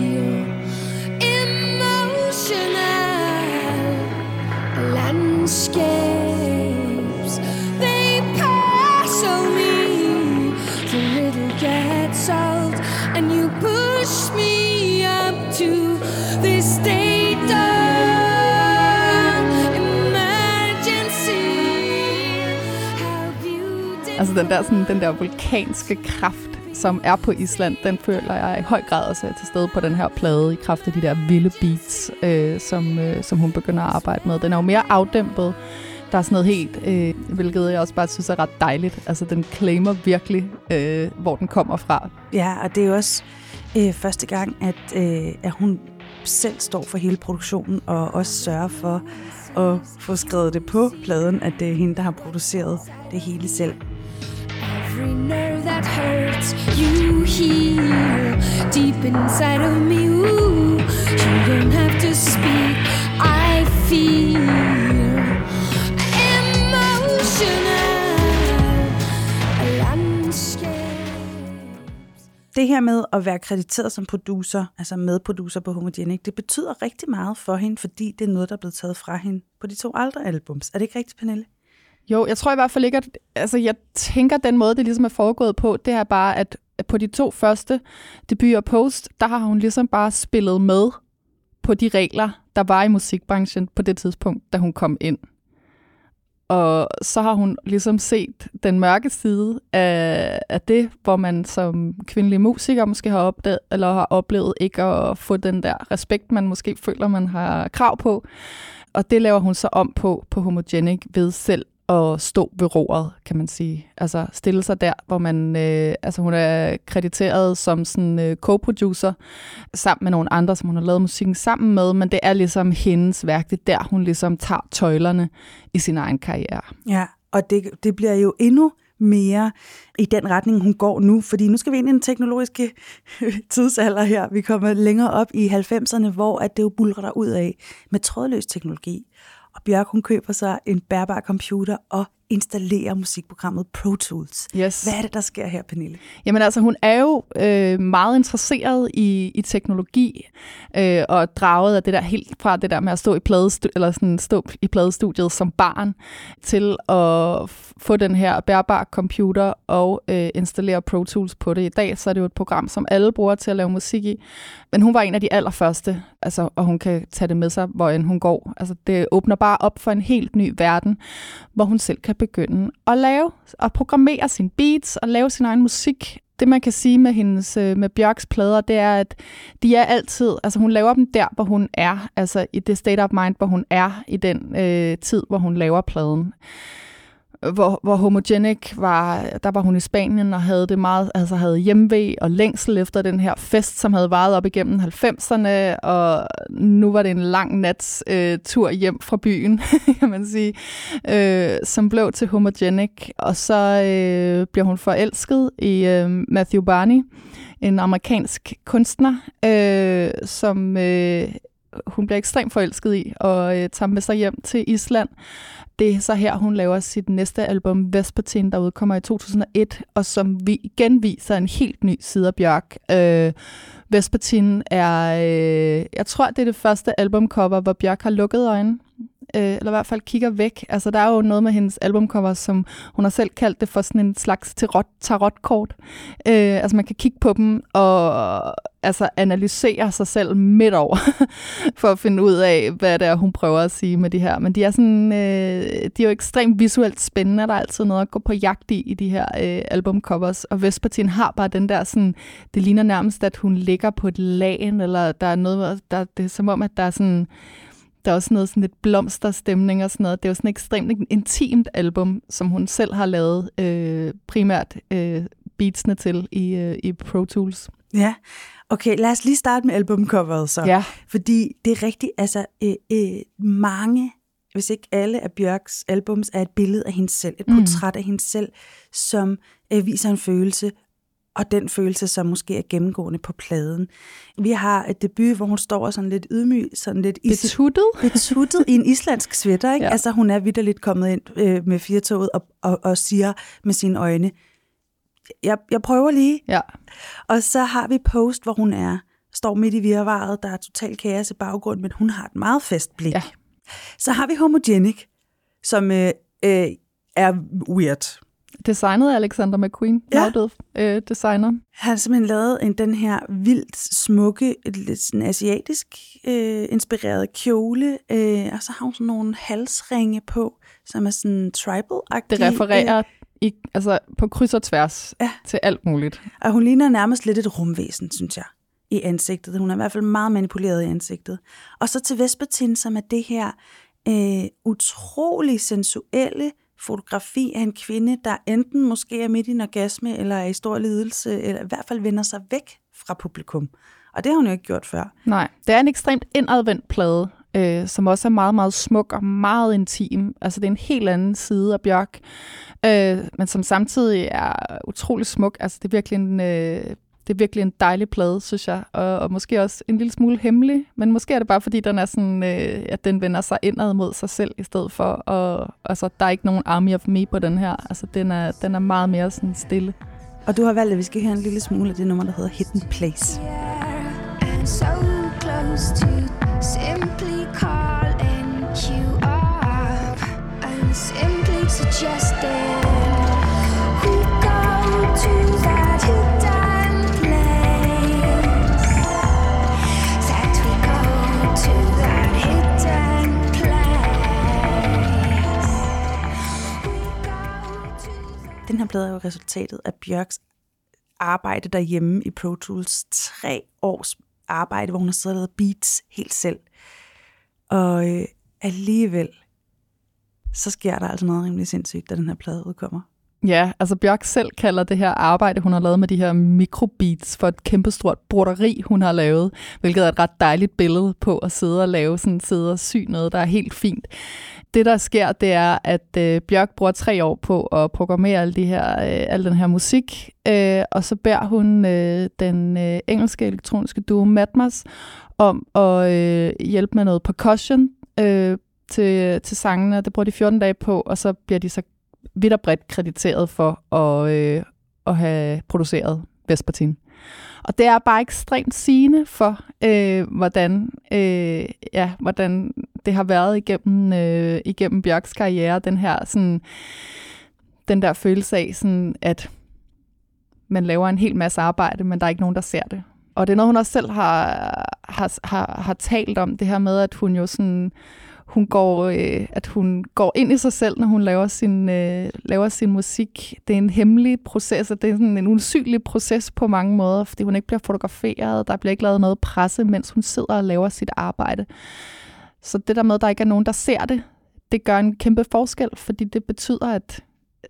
Altså den der, sådan, den der vulkanske kraft, som er på Island, den føler jeg i høj grad også er til stede på den her plade, i kraft af de der vilde beats, øh, som, øh, som hun begynder at arbejde med. Den er jo mere afdæmpet. Der er sådan noget helt, øh, hvilket jeg også bare synes er ret dejligt. Altså den claimer virkelig, øh, hvor den kommer fra. Ja, og det er jo også øh, første gang, at, øh, at hun selv står for hele produktionen, og også sørger for at få skrevet det på pladen, at det er hende, der har produceret det hele selv. Every nerve that hurts, you heal deep inside of me. Ooh, you don't have to speak. I feel. Det her med at være krediteret som producer, altså medproducer på Homogenic, det betyder rigtig meget for hende, fordi det er noget, der er blevet taget fra hende på de to andre albums. Er det ikke rigtigt, Pernille? Jo, jeg tror i hvert fald ikke, at altså, jeg tænker, at den måde, det ligesom er foregået på, det er bare, at på de to første debut og post, der har hun ligesom bare spillet med på de regler, der var i musikbranchen på det tidspunkt, da hun kom ind. Og så har hun ligesom set den mørke side af, af det, hvor man som kvindelig musiker måske har opdaget, eller har oplevet ikke at få den der respekt, man måske føler, man har krav på. Og det laver hun så om på på Homogenic ved selv at stå ved roret, kan man sige. Altså stille sig der, hvor man, øh, altså hun er krediteret som sådan øh, co-producer sammen med nogle andre, som hun har lavet musikken sammen med, men det er ligesom hendes værk. Det er der, hun ligesom tager tøjlerne i sin egen karriere. Ja, og det, det bliver jo endnu mere i den retning, hun går nu, fordi nu skal vi ind i den teknologiske tidsalder her. Vi kommer længere op i 90'erne, hvor at det jo bulrer der ud af med trådløs teknologi. Og Bjørk, hun køber sig en bærbar computer og installerer musikprogrammet Pro Tools. Yes. Hvad er det, der sker her, Pernille? Jamen altså, hun er jo øh, meget interesseret i, i teknologi, øh, og draget af det der helt fra det der med at stå i, pladestu- eller sådan, stå i pladestudiet som barn, til at få den her bærbare computer og øh, installere Pro Tools på det. I dag så er det jo et program, som alle bruger til at lave musik i. Men hun var en af de allerførste, altså, og hun kan tage det med sig, hvor end hun går. Altså, det åbner bare op for en helt ny verden, hvor hun selv kan begynde at lave og programmere sine beats og lave sin egen musik. Det man kan sige med hendes øh, med Bjørks plader, det er, at de er altid, altså hun laver dem der, hvor hun er, altså i det state of mind, hvor hun er i den øh, tid, hvor hun laver pladen hvor, hvor Homogenic var, der var hun i Spanien og havde det meget, altså havde hjemvej og længsel efter den her fest, som havde varet op igennem 90'erne, og nu var det en lang nats øh, tur hjem fra byen, kan man sige, øh, som blev til Homogenic, og så øh, bliver hun forelsket i øh, Matthew Barney, en amerikansk kunstner, øh, som øh, hun bliver ekstremt forelsket i, og øh, tager med sig hjem til Island, det er så her, hun laver sit næste album, Vespertin, der udkommer i 2001, og som vi igen viser en helt ny side af Bjørk. Øh, Vespertin er, øh, jeg tror, det er det første albumcover, hvor Bjørk har lukket øjnene øh, eller i hvert fald kigger væk. Altså, der er jo noget med hendes albumcover, som hun har selv kaldt det for sådan en slags tarot, tarotkort. Øh, altså, man kan kigge på dem og altså, analysere sig selv midt over, for at finde ud af, hvad det er, hun prøver at sige med de her. Men de er, sådan, øh, de er jo ekstremt visuelt spændende, der er altid noget at gå på jagt i, i de her øh, albumcovers. Og Vespertine har bare den der sådan, det ligner nærmest, at hun ligger på et lagen, eller der er noget, der, det er som om, at der er sådan, der er også noget sådan lidt blomsterstemning og sådan noget. Det er jo sådan et ekstremt intimt album, som hun selv har lavet øh, primært øh, beatsene til i, øh, i Pro Tools. Ja, okay, lad os lige starte med albumcoveret så. Ja. Fordi det er rigtigt, altså øh, øh, mange, hvis ikke alle af Bjørks albums, er et billede af hende selv, et portræt mm. af hende selv, som øh, viser en følelse og den følelse, som måske er gennemgående på pladen. Vi har et debut, hvor hun står sådan lidt ydmyg, sådan lidt betuttet, betuttet i en islandsk sweater. Ikke? Ja. Altså hun er vidderligt kommet ind øh, med firetoget og, og, og siger med sine øjne, jeg, jeg prøver lige. Ja. Og så har vi post, hvor hun er, står midt i virvaret, der er total kaos i baggrund, men hun har et meget fast blik. Ja. Så har vi Homogenic, som øh, øh, er weird. Designet af Alexander McQueen, Ja. afdød øh, designer. Han har simpelthen lavet en, den her vildt smukke, lidt sådan asiatisk øh, inspireret kjole, øh, og så har hun sådan nogle halsringe på, som er sådan tribal-agtige. Det refererer i, altså på kryds og tværs ja. til alt muligt. Og hun ligner nærmest lidt et rumvæsen, synes jeg, i ansigtet. Hun er i hvert fald meget manipuleret i ansigtet. Og så til Vespertin, som er det her øh, utrolig sensuelle fotografi af en kvinde, der enten måske er midt i en orgasme, eller er i stor lidelse, eller i hvert fald vender sig væk fra publikum. Og det har hun jo ikke gjort før. Nej, det er en ekstremt indadvendt plade, øh, som også er meget, meget smuk og meget intim. Altså det er en helt anden side af Bjørk, øh, men som samtidig er utrolig smuk. Altså det er virkelig en, øh, det er virkelig en dejlig plade, synes jeg, og, og måske også en lille smule hemmelig, men måske er det bare fordi, den er sådan, øh, at den vender sig indad mod sig selv, i stedet for, og altså, der er ikke nogen army of me på den her. Altså den er, den er meget mere sådan stille. Og du har valgt, at vi skal høre en lille smule af det nummer, der hedder Hidden Place. and so close to simply Den her plade er jo resultatet af Bjørks arbejde derhjemme i Pro Tools. Tre års arbejde, hvor hun har siddet og lavet beats helt selv. Og øh, alligevel, så sker der altså noget rimelig sindssygt, da den her plade udkommer. Ja, altså Bjørk selv kalder det her arbejde, hun har lavet med de her mikrobeats for et kæmpestort broderi, hun har lavet, hvilket er et ret dejligt billede på at sidde og lave sådan sidde og sy noget, der er helt fint. Det, der sker, det er, at øh, Bjørk bruger tre år på at programmere alle de her, øh, al den her musik, øh, og så bærer hun øh, den øh, engelske elektroniske duo Matmas om at øh, hjælpe med noget percussion øh, til, til sangene. Det bruger de 14 dage på, og så bliver de så vidt og bredt krediteret for at, øh, at have produceret Vespertin. Og det er bare ekstremt sigende for, øh, hvordan, øh, ja, hvordan det har været igennem, øh, igennem Bjørks karriere, den her sådan, den der følelse af, sådan, at man laver en hel masse arbejde, men der er ikke nogen, der ser det. Og det er noget, hun også selv har, har, har, har talt om, det her med, at hun jo sådan, hun går, øh, at hun går ind i sig selv, når hun laver sin, øh, laver sin musik. Det er en hemmelig proces, og det er sådan en usynlig proces på mange måder, fordi hun ikke bliver fotograferet, der bliver ikke lavet noget presse, mens hun sidder og laver sit arbejde. Så det der med, at der ikke er nogen, der ser det, det gør en kæmpe forskel, fordi det betyder, at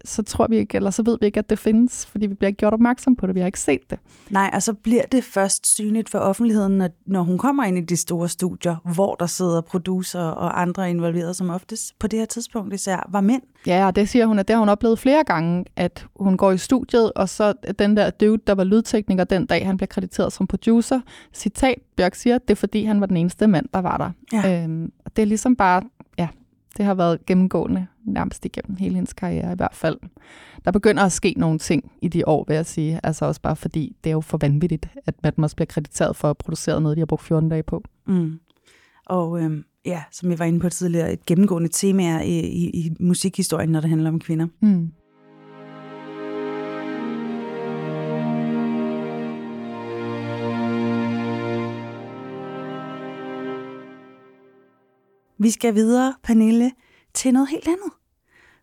så tror vi ikke, eller så ved vi ikke, at det findes, fordi vi bliver ikke gjort opmærksom på det, vi har ikke set det. Nej, og så bliver det først synligt for offentligheden, når, når hun kommer ind i de store studier, hvor der sidder producer og andre involveret, som oftest på det her tidspunkt især var mænd. Ja, og det siger hun, at det har hun oplevet flere gange, at hun går i studiet, og så den der dude, der var lydtekniker den dag, han bliver krediteret som producer, citat, Bjørk siger, det er fordi, han var den eneste mand, der var der. Ja. Øhm, og det er ligesom bare, ja, det har været gennemgående nærmest igennem hele hendes karriere i hvert fald. Der begynder at ske nogle ting i de år, vil jeg sige. Altså også bare fordi, det er jo for vanvittigt, at Matmos bliver krediteret for at producere noget, de har brugt 14 dage på. Mm. Og øhm, ja, som jeg var inde på tidligere, et gennemgående tema i, i, i musikhistorien, når det handler om kvinder. Mm. Vi skal videre, Pernille, til noget helt andet.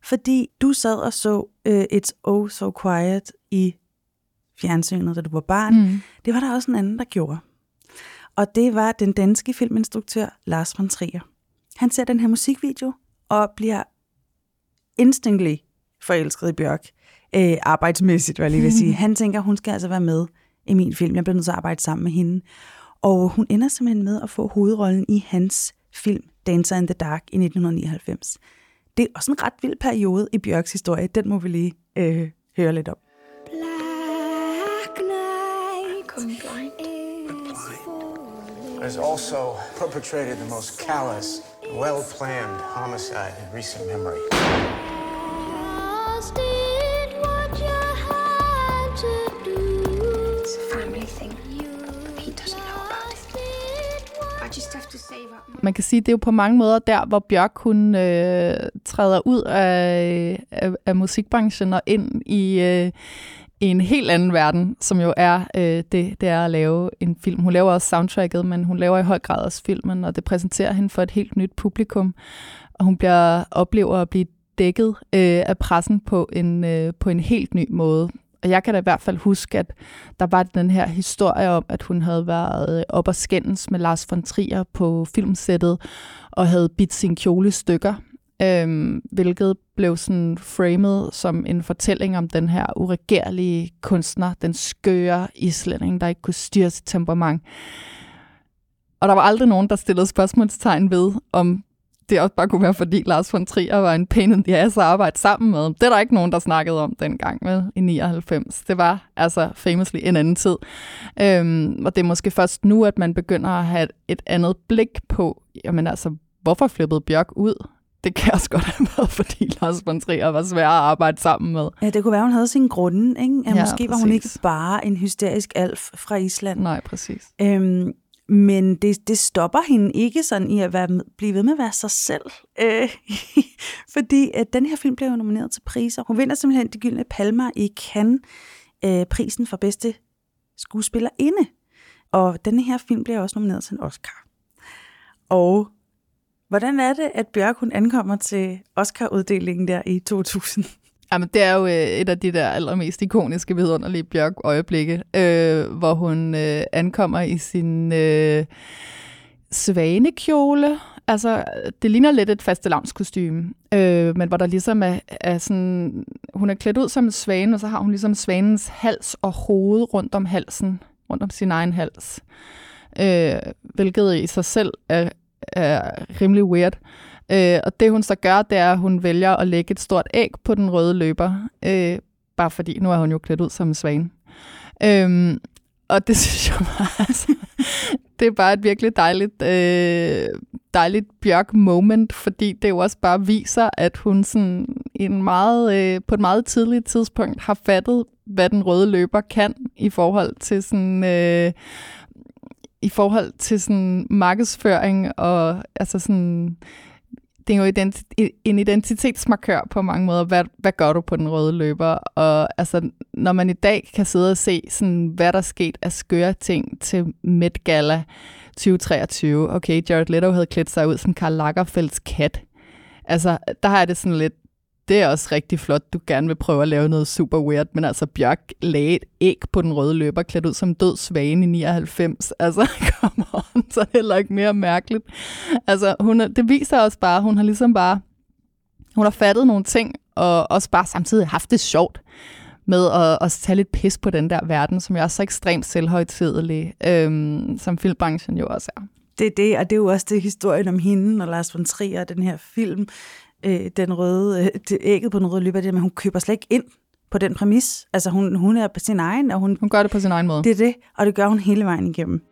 Fordi du sad og så uh, It's Oh So Quiet i fjernsynet, da du var barn. Mm. Det var der også en anden, der gjorde. Og det var den danske filminstruktør Lars von Trier. Han ser den her musikvideo og bliver instantly forelsket i Bjørk. Øh, arbejdsmæssigt, hvad jeg lige vil sige. Han tænker, hun skal altså være med i min film. Jeg bliver nødt til at arbejde sammen med hende. Og hun ender simpelthen med at få hovedrollen i hans film Dancer in the Dark i 1999. Det er også en ret vild periode i Bjørks historie. Den må vi lige øh, høre lidt om. Black night. Has also perpetrated the most callous, well-planned homicide in recent memory. Man kan sige, det er jo på mange måder der, hvor Bjørk hun øh, træder ud af, af, af musikbranchen og ind i, øh, i en helt anden verden, som jo er øh, det, det er at lave en film. Hun laver også soundtracket, men hun laver i høj grad også filmen, og det præsenterer hende for et helt nyt publikum. Og hun bliver oplever at blive dækket øh, af pressen på en, øh, på en helt ny måde. Og jeg kan da i hvert fald huske, at der var den her historie om, at hun havde været øh, op og skændes med Lars von Trier på filmsættet, og havde bidt sin kjole stykker, øhm, hvilket blev sådan framet som en fortælling om den her uregerlige kunstner, den skøre islænding, der ikke kunne styre sit temperament. Og der var aldrig nogen, der stillede spørgsmålstegn ved, om det også bare kunne være, fordi Lars von Trier var en pain in the ass at arbejde sammen med. Det er der ikke nogen, der snakkede om dengang med i 99. Det var altså famously en anden tid. Øhm, og det er måske først nu, at man begynder at have et andet blik på, jamen altså, hvorfor flippede Bjørk ud? Det kan også godt have været, fordi Lars von Trier var svær at arbejde sammen med. Ja, det kunne være, hun havde sin grunde, ikke? At Ja, måske var hun ikke præcis. bare en hysterisk alf fra Island. Nej, præcis. Øhm, men det, det stopper hende ikke sådan i at være, blive ved med at være sig selv. Øh, fordi at den her film blev nomineret til priser. Hun vinder simpelthen de gyldne palmer i Cannes, øh, prisen for bedste skuespillerinde. Og den her film bliver også nomineret til en Oscar. Og hvordan er det, at Bjørk hun ankommer til Oscar-uddelingen der i 2000? Jamen, det er jo øh, et af de der allermest ikoniske, vidunderlige Bjørk-øjeblikke, øh, hvor hun øh, ankommer i sin øh, svanekjole. Altså, det ligner lidt et fastelavnskostyme, øh, men hvor der ligesom er, er sådan... Hun er klædt ud som en svane, og så har hun ligesom svanens hals og hoved rundt om halsen, rundt om sin egen hals. Øh, hvilket i sig selv er, er rimelig weird. Øh, og det hun så gør, det er, at hun vælger at lægge et stort æg på den røde løber, øh, bare fordi nu er hun jo klædt ud som en svane. Øh, og det synes jeg bare, altså, det er bare et virkelig dejligt, øh, dejligt Bjørk moment, fordi det jo også bare viser, at hun sådan en meget, øh, på et meget tidligt tidspunkt har fattet, hvad den røde løber kan i forhold til sådan... Øh, i forhold til sådan markedsføring og altså sådan det er jo identi- en identitetsmarkør på mange måder. Hvad, hvad gør du på den røde løber? Og altså, når man i dag kan sidde og se, sådan, hvad der er sket af skøre ting til Met Gala 2023. Okay, Jared Leto havde klædt sig ud som Karl Lagerfelds kat. Altså, der har jeg det sådan lidt, det er også rigtig flot, du gerne vil prøve at lave noget super weird, men altså Bjørk lagde et æg på den røde løber, klædt ud som død svane i 99. Altså, come on, så er det heller ikke mere mærkeligt. Altså, hun er, det viser også bare, hun har ligesom bare, hun har fattet nogle ting, og også bare samtidig haft det sjovt med at, at tage lidt pis på den der verden, som jeg er så ekstremt selvhøjtidelig, øhm, som filmbranchen jo også er. Det er det, og det er jo også det historien om hende og Lars von Trier, og den her film, øh, den røde, øh, ægget på den røde løber, det, men hun køber slet ikke ind på den præmis. Altså hun, hun er på sin egen, og hun, hun gør det på sin egen måde. Det er det, og det gør hun hele vejen igennem.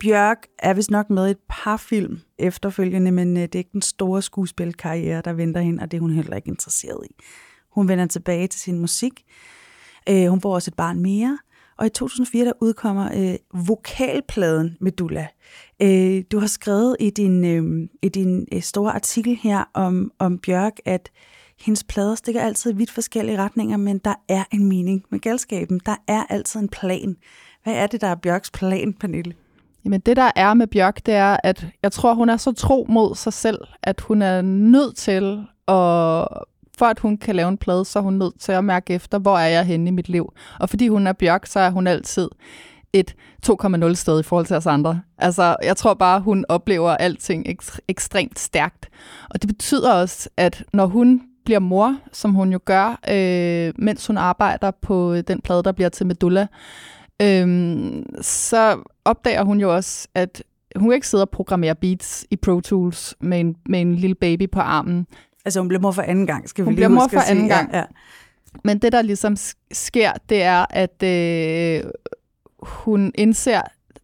Bjørk er vist nok med i et par film efterfølgende, men øh, det er ikke den store skuespilkarriere, der venter hende, og det er hun heller ikke interesseret i. Hun vender tilbage til sin musik. Øh, hun får også et barn mere, og i 2004 der udkommer øh, vokalpladen Medulla. Øh, du har skrevet i din, øh, i din øh, store artikel her om, om Bjørk, at hendes plader stikker altid i vidt forskellige retninger, men der er en mening med galskaben. Der er altid en plan. Hvad er det, der er Bjørks plan, Pernille? Jamen det, der er med Bjørk, det er, at jeg tror, hun er så tro mod sig selv, at hun er nødt til at for at hun kan lave en plade, så er hun nødt til at mærke efter, hvor er jeg henne i mit liv. Og fordi hun er Bjørk, så er hun altid et 2,0 sted i forhold til os andre. Altså, jeg tror bare, hun oplever alting ek- ekstremt stærkt. Og det betyder også, at når hun bliver mor, som hun jo gør, øh, mens hun arbejder på den plade, der bliver til Medulla, øh, så opdager hun jo også, at hun ikke sidder og programmerer beats i Pro Tools med en, med en lille baby på armen. Altså hun bliver mor for anden gang, skal vi Hun lige bliver mor for at sige. anden gang. Ja, ja. Men det, der ligesom sk- sker, det er, at øh, hun indser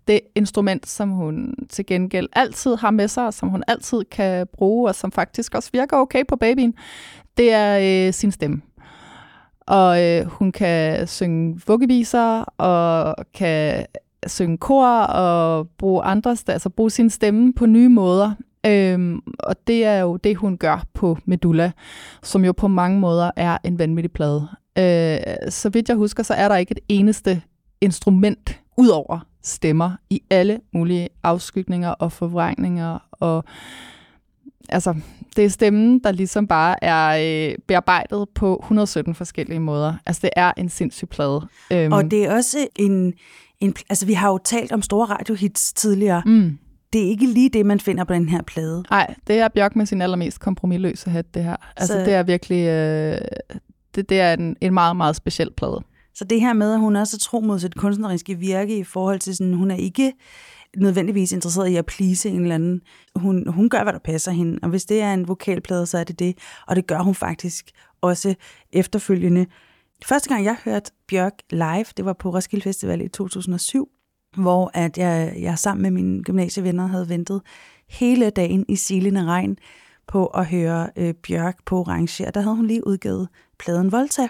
det instrument, som hun til gengæld altid har med sig, og som hun altid kan bruge, og som faktisk også virker okay på babyen, det er øh, sin stemme. Og øh, hun kan synge vuggeviser, og kan synge kor, og bruge andre, st- altså bruge sin stemme på nye måder. Øhm, og det er jo det, hun gør på Medulla, som jo på mange måder er en vanvittig plade. Øh, så vidt jeg husker, så er der ikke et eneste instrument ud over stemmer i alle mulige afskygninger og forvrængninger. Og altså, det er stemmen, der ligesom bare er øh, bearbejdet på 117 forskellige måder. Altså, det er en sindssyg plade. Øhm, Og det er også en, en... Altså, vi har jo talt om store radiohits tidligere. Mm. Det er ikke lige det, man finder på den her plade. Nej, det er Bjørk med sin allermest kompromilløse hat, det her. Altså, Så- det er virkelig... Øh, det, det er en, en meget, meget speciel plade. Så det her med, at hun også er tro mod sit kunstneriske virke i forhold til sådan, hun er ikke nødvendigvis interesseret i at please en eller anden. Hun, hun gør, hvad der passer hende, og hvis det er en vokalplade, så er det det, og det gør hun faktisk også efterfølgende. Første gang, jeg hørte Bjørk live, det var på Roskilde Festival i 2007, hvor at jeg, jeg sammen med mine gymnasievenner havde ventet hele dagen i silende regn på at høre øh, Bjørk på Orange. Og der havde hun lige udgivet pladen Volta,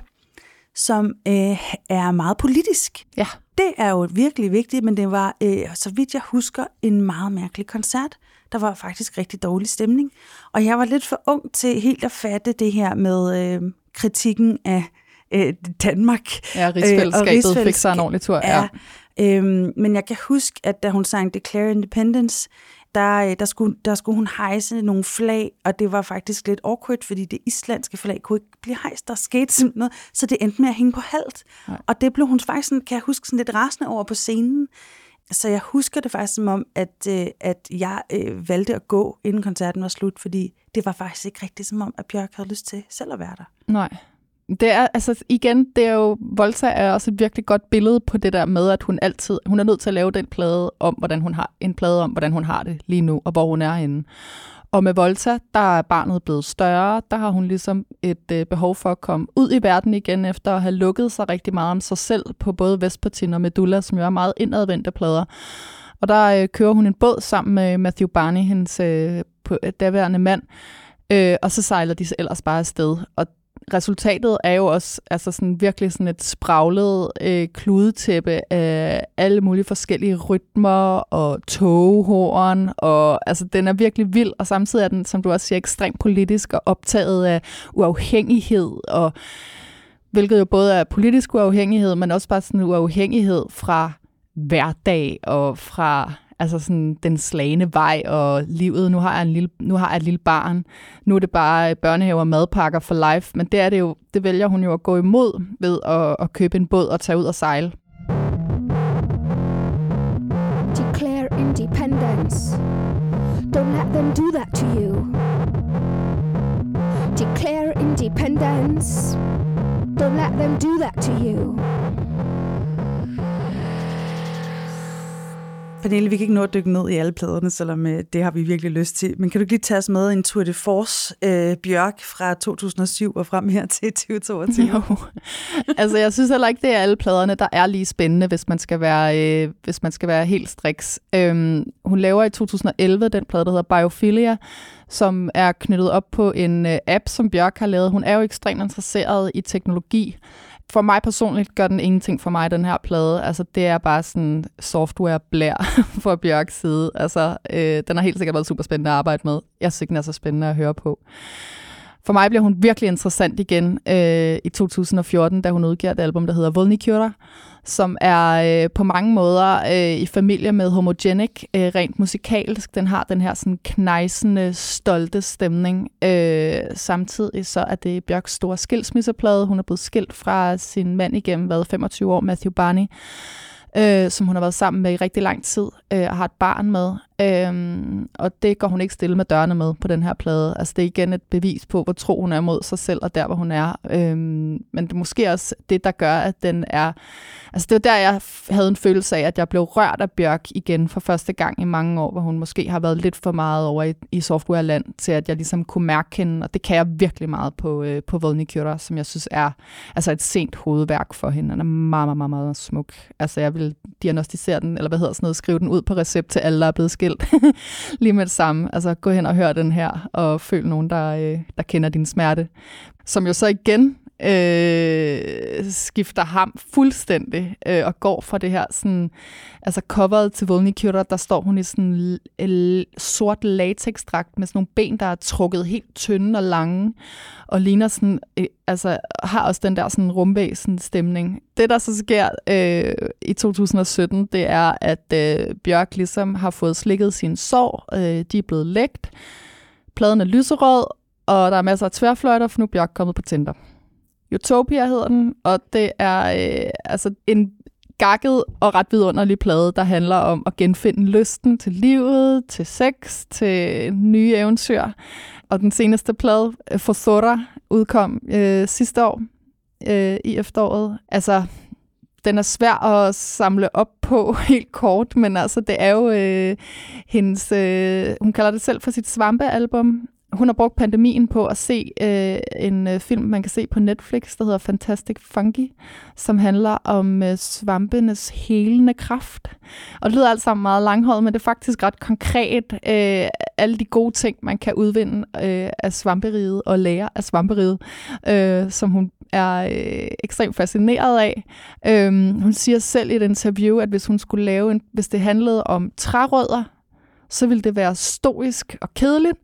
som øh, er meget politisk. Ja. Det er jo virkelig vigtigt, men det var, øh, så vidt jeg husker, en meget mærkelig koncert. Der var faktisk rigtig dårlig stemning. Og jeg var lidt for ung til helt at fatte det her med øh, kritikken af øh, Danmark. Ja, rigsfællesskabet Øh, og fik sig en ordentlig tur, ja. Øhm, men jeg kan huske, at da hun sang Declare Independence, der, øh, der, skulle, der skulle hun hejse nogle flag, og det var faktisk lidt awkward, fordi det islandske flag kunne ikke blive hejst. Der skete simpelthen noget, så det endte med at hænge på halvt. Og det blev hun faktisk, sådan, kan jeg huske, sådan lidt rasende over på scenen. Så jeg husker det faktisk som om, at, øh, at jeg øh, valgte at gå, inden koncerten var slut, fordi det var faktisk ikke rigtigt som om, at Bjørk havde lyst til selv at være der. Nej. Det er, altså igen, det er jo, Volta er også et virkelig godt billede på det der med, at hun altid, hun er nødt til at lave den plade om, hvordan hun har, en plade om, hvordan hun har det lige nu, og hvor hun er henne. Og med Volta, der er barnet blevet større, der har hun ligesom et øh, behov for at komme ud i verden igen, efter at have lukket sig rigtig meget om sig selv på både Vespertin og Medulla, som jo er meget indadvendte plader. Og der øh, kører hun en båd sammen med Matthew Barney, hendes øh, på, øh, daværende mand, øh, og så sejler de så ellers bare afsted. Og resultatet er jo også altså sådan virkelig sådan et spraglet øh, kludetæppe af alle mulige forskellige rytmer og togehorn, og altså den er virkelig vild, og samtidig er den, som du også siger, ekstremt politisk og optaget af uafhængighed, og hvilket jo både er politisk uafhængighed, men også bare sådan uafhængighed fra hverdag og fra altså sådan den slagende vej og livet. Nu har jeg, en lille, nu har jeg et lille barn. Nu er det bare børnehaver og madpakker for life. Men det er det jo, det vælger hun jo at gå imod ved at, at købe en båd og tage ud og sejle. Declare independence. Don't let them do that to you. Declare independence. Don't let them do that to you. Pernille, vi kan ikke nå at dykke ned i alle pladerne, selvom øh, det har vi virkelig lyst til. Men kan du ikke lige tage os med en Tour de Force øh, Bjørk fra 2007 og frem her til 2022? Jo. altså, jeg synes heller ikke, det er alle pladerne, der er lige spændende, hvis man skal være, øh, hvis man skal være helt striks. Øhm, hun laver i 2011 den plade, der hedder Biophilia, som er knyttet op på en øh, app, som Bjørk har lavet. Hun er jo ekstremt interesseret i teknologi. For mig personligt gør den ingenting for mig, den her plade. Altså, det er bare sådan software blær fra Bjørks side. Altså, øh, den har helt sikkert været super spændende at arbejde med. Jeg synes ikke, den er så spændende at høre på. For mig bliver hun virkelig interessant igen øh, i 2014, da hun udgiver et album, der hedder Volnikyra, som er øh, på mange måder øh, i familie med Homogenic, øh, rent musikalsk. Den har den her sådan knejsende, stolte stemning. Øh, samtidig så er det Bjørks store skilsmisseplade. Hun er blevet skilt fra sin mand igennem hvad, 25 år, Matthew Barney, øh, som hun har været sammen med i rigtig lang tid øh, og har et barn med. Øhm, og det går hun ikke stille med dørene med på den her plade. Altså det er igen et bevis på, hvor tro hun er mod sig selv og der, hvor hun er. Øhm, men det er måske også det, der gør, at den er... Altså det var der, jeg havde en følelse af, at jeg blev rørt af Bjørk igen for første gang i mange år, hvor hun måske har været lidt for meget over i, i softwareland, til at jeg ligesom kunne mærke hende, og det kan jeg virkelig meget på, øh, på Vodnikyra, som jeg synes er altså et sent hovedværk for hende. Den er meget, meget, meget, meget smuk. Altså jeg vil diagnostisere den, eller hvad hedder sådan noget, skrive den ud på recept til alle, der er blevet skilt. Lige med det samme. Altså gå hen og hør den her, og føl nogen, der, øh, der kender din smerte. Som jo så igen øh, skifter ham fuldstændig øh, og går fra det her sådan, altså coveret til Volnikura, der står hun i sådan en sort latexdragt med sådan nogle ben, der er trukket helt tynde og lange, og ligner sådan, øh, altså har også den der sådan rumvæsen stemning. Det, der så sker øh, i 2017, det er, at øh, Bjørk ligesom har fået slikket sin sår, øh, de er blevet lægt, pladen er lyserød, og der er masser af tværfløjter, for nu er Bjørk kommet på Tinder. Utopia hedder den, og det er øh, altså en gakket og ret vidunderlig plade, der handler om at genfinde lysten til livet, til sex, til nye eventyr. Og den seneste plade, øh, Fosora, udkom øh, sidste år øh, i efteråret. Altså, den er svær at samle op på helt kort, men altså det er jo øh, hendes, øh, hun kalder det selv for sit svampealbum, hun har brugt pandemien på at se øh, en øh, film, man kan se på Netflix, der hedder Fantastic Funky, som handler om øh, svampenes helende kraft. Og det lyder alt sammen meget langhåret, men det er faktisk ret konkret. Øh, alle de gode ting, man kan udvinde øh, af svamperiet og lære af svamperiet, øh, som hun er øh, ekstremt fascineret af. Øh, hun siger selv i et interview, at hvis hun skulle lave en, hvis det handlede om trærødder, så ville det være stoisk og kedeligt,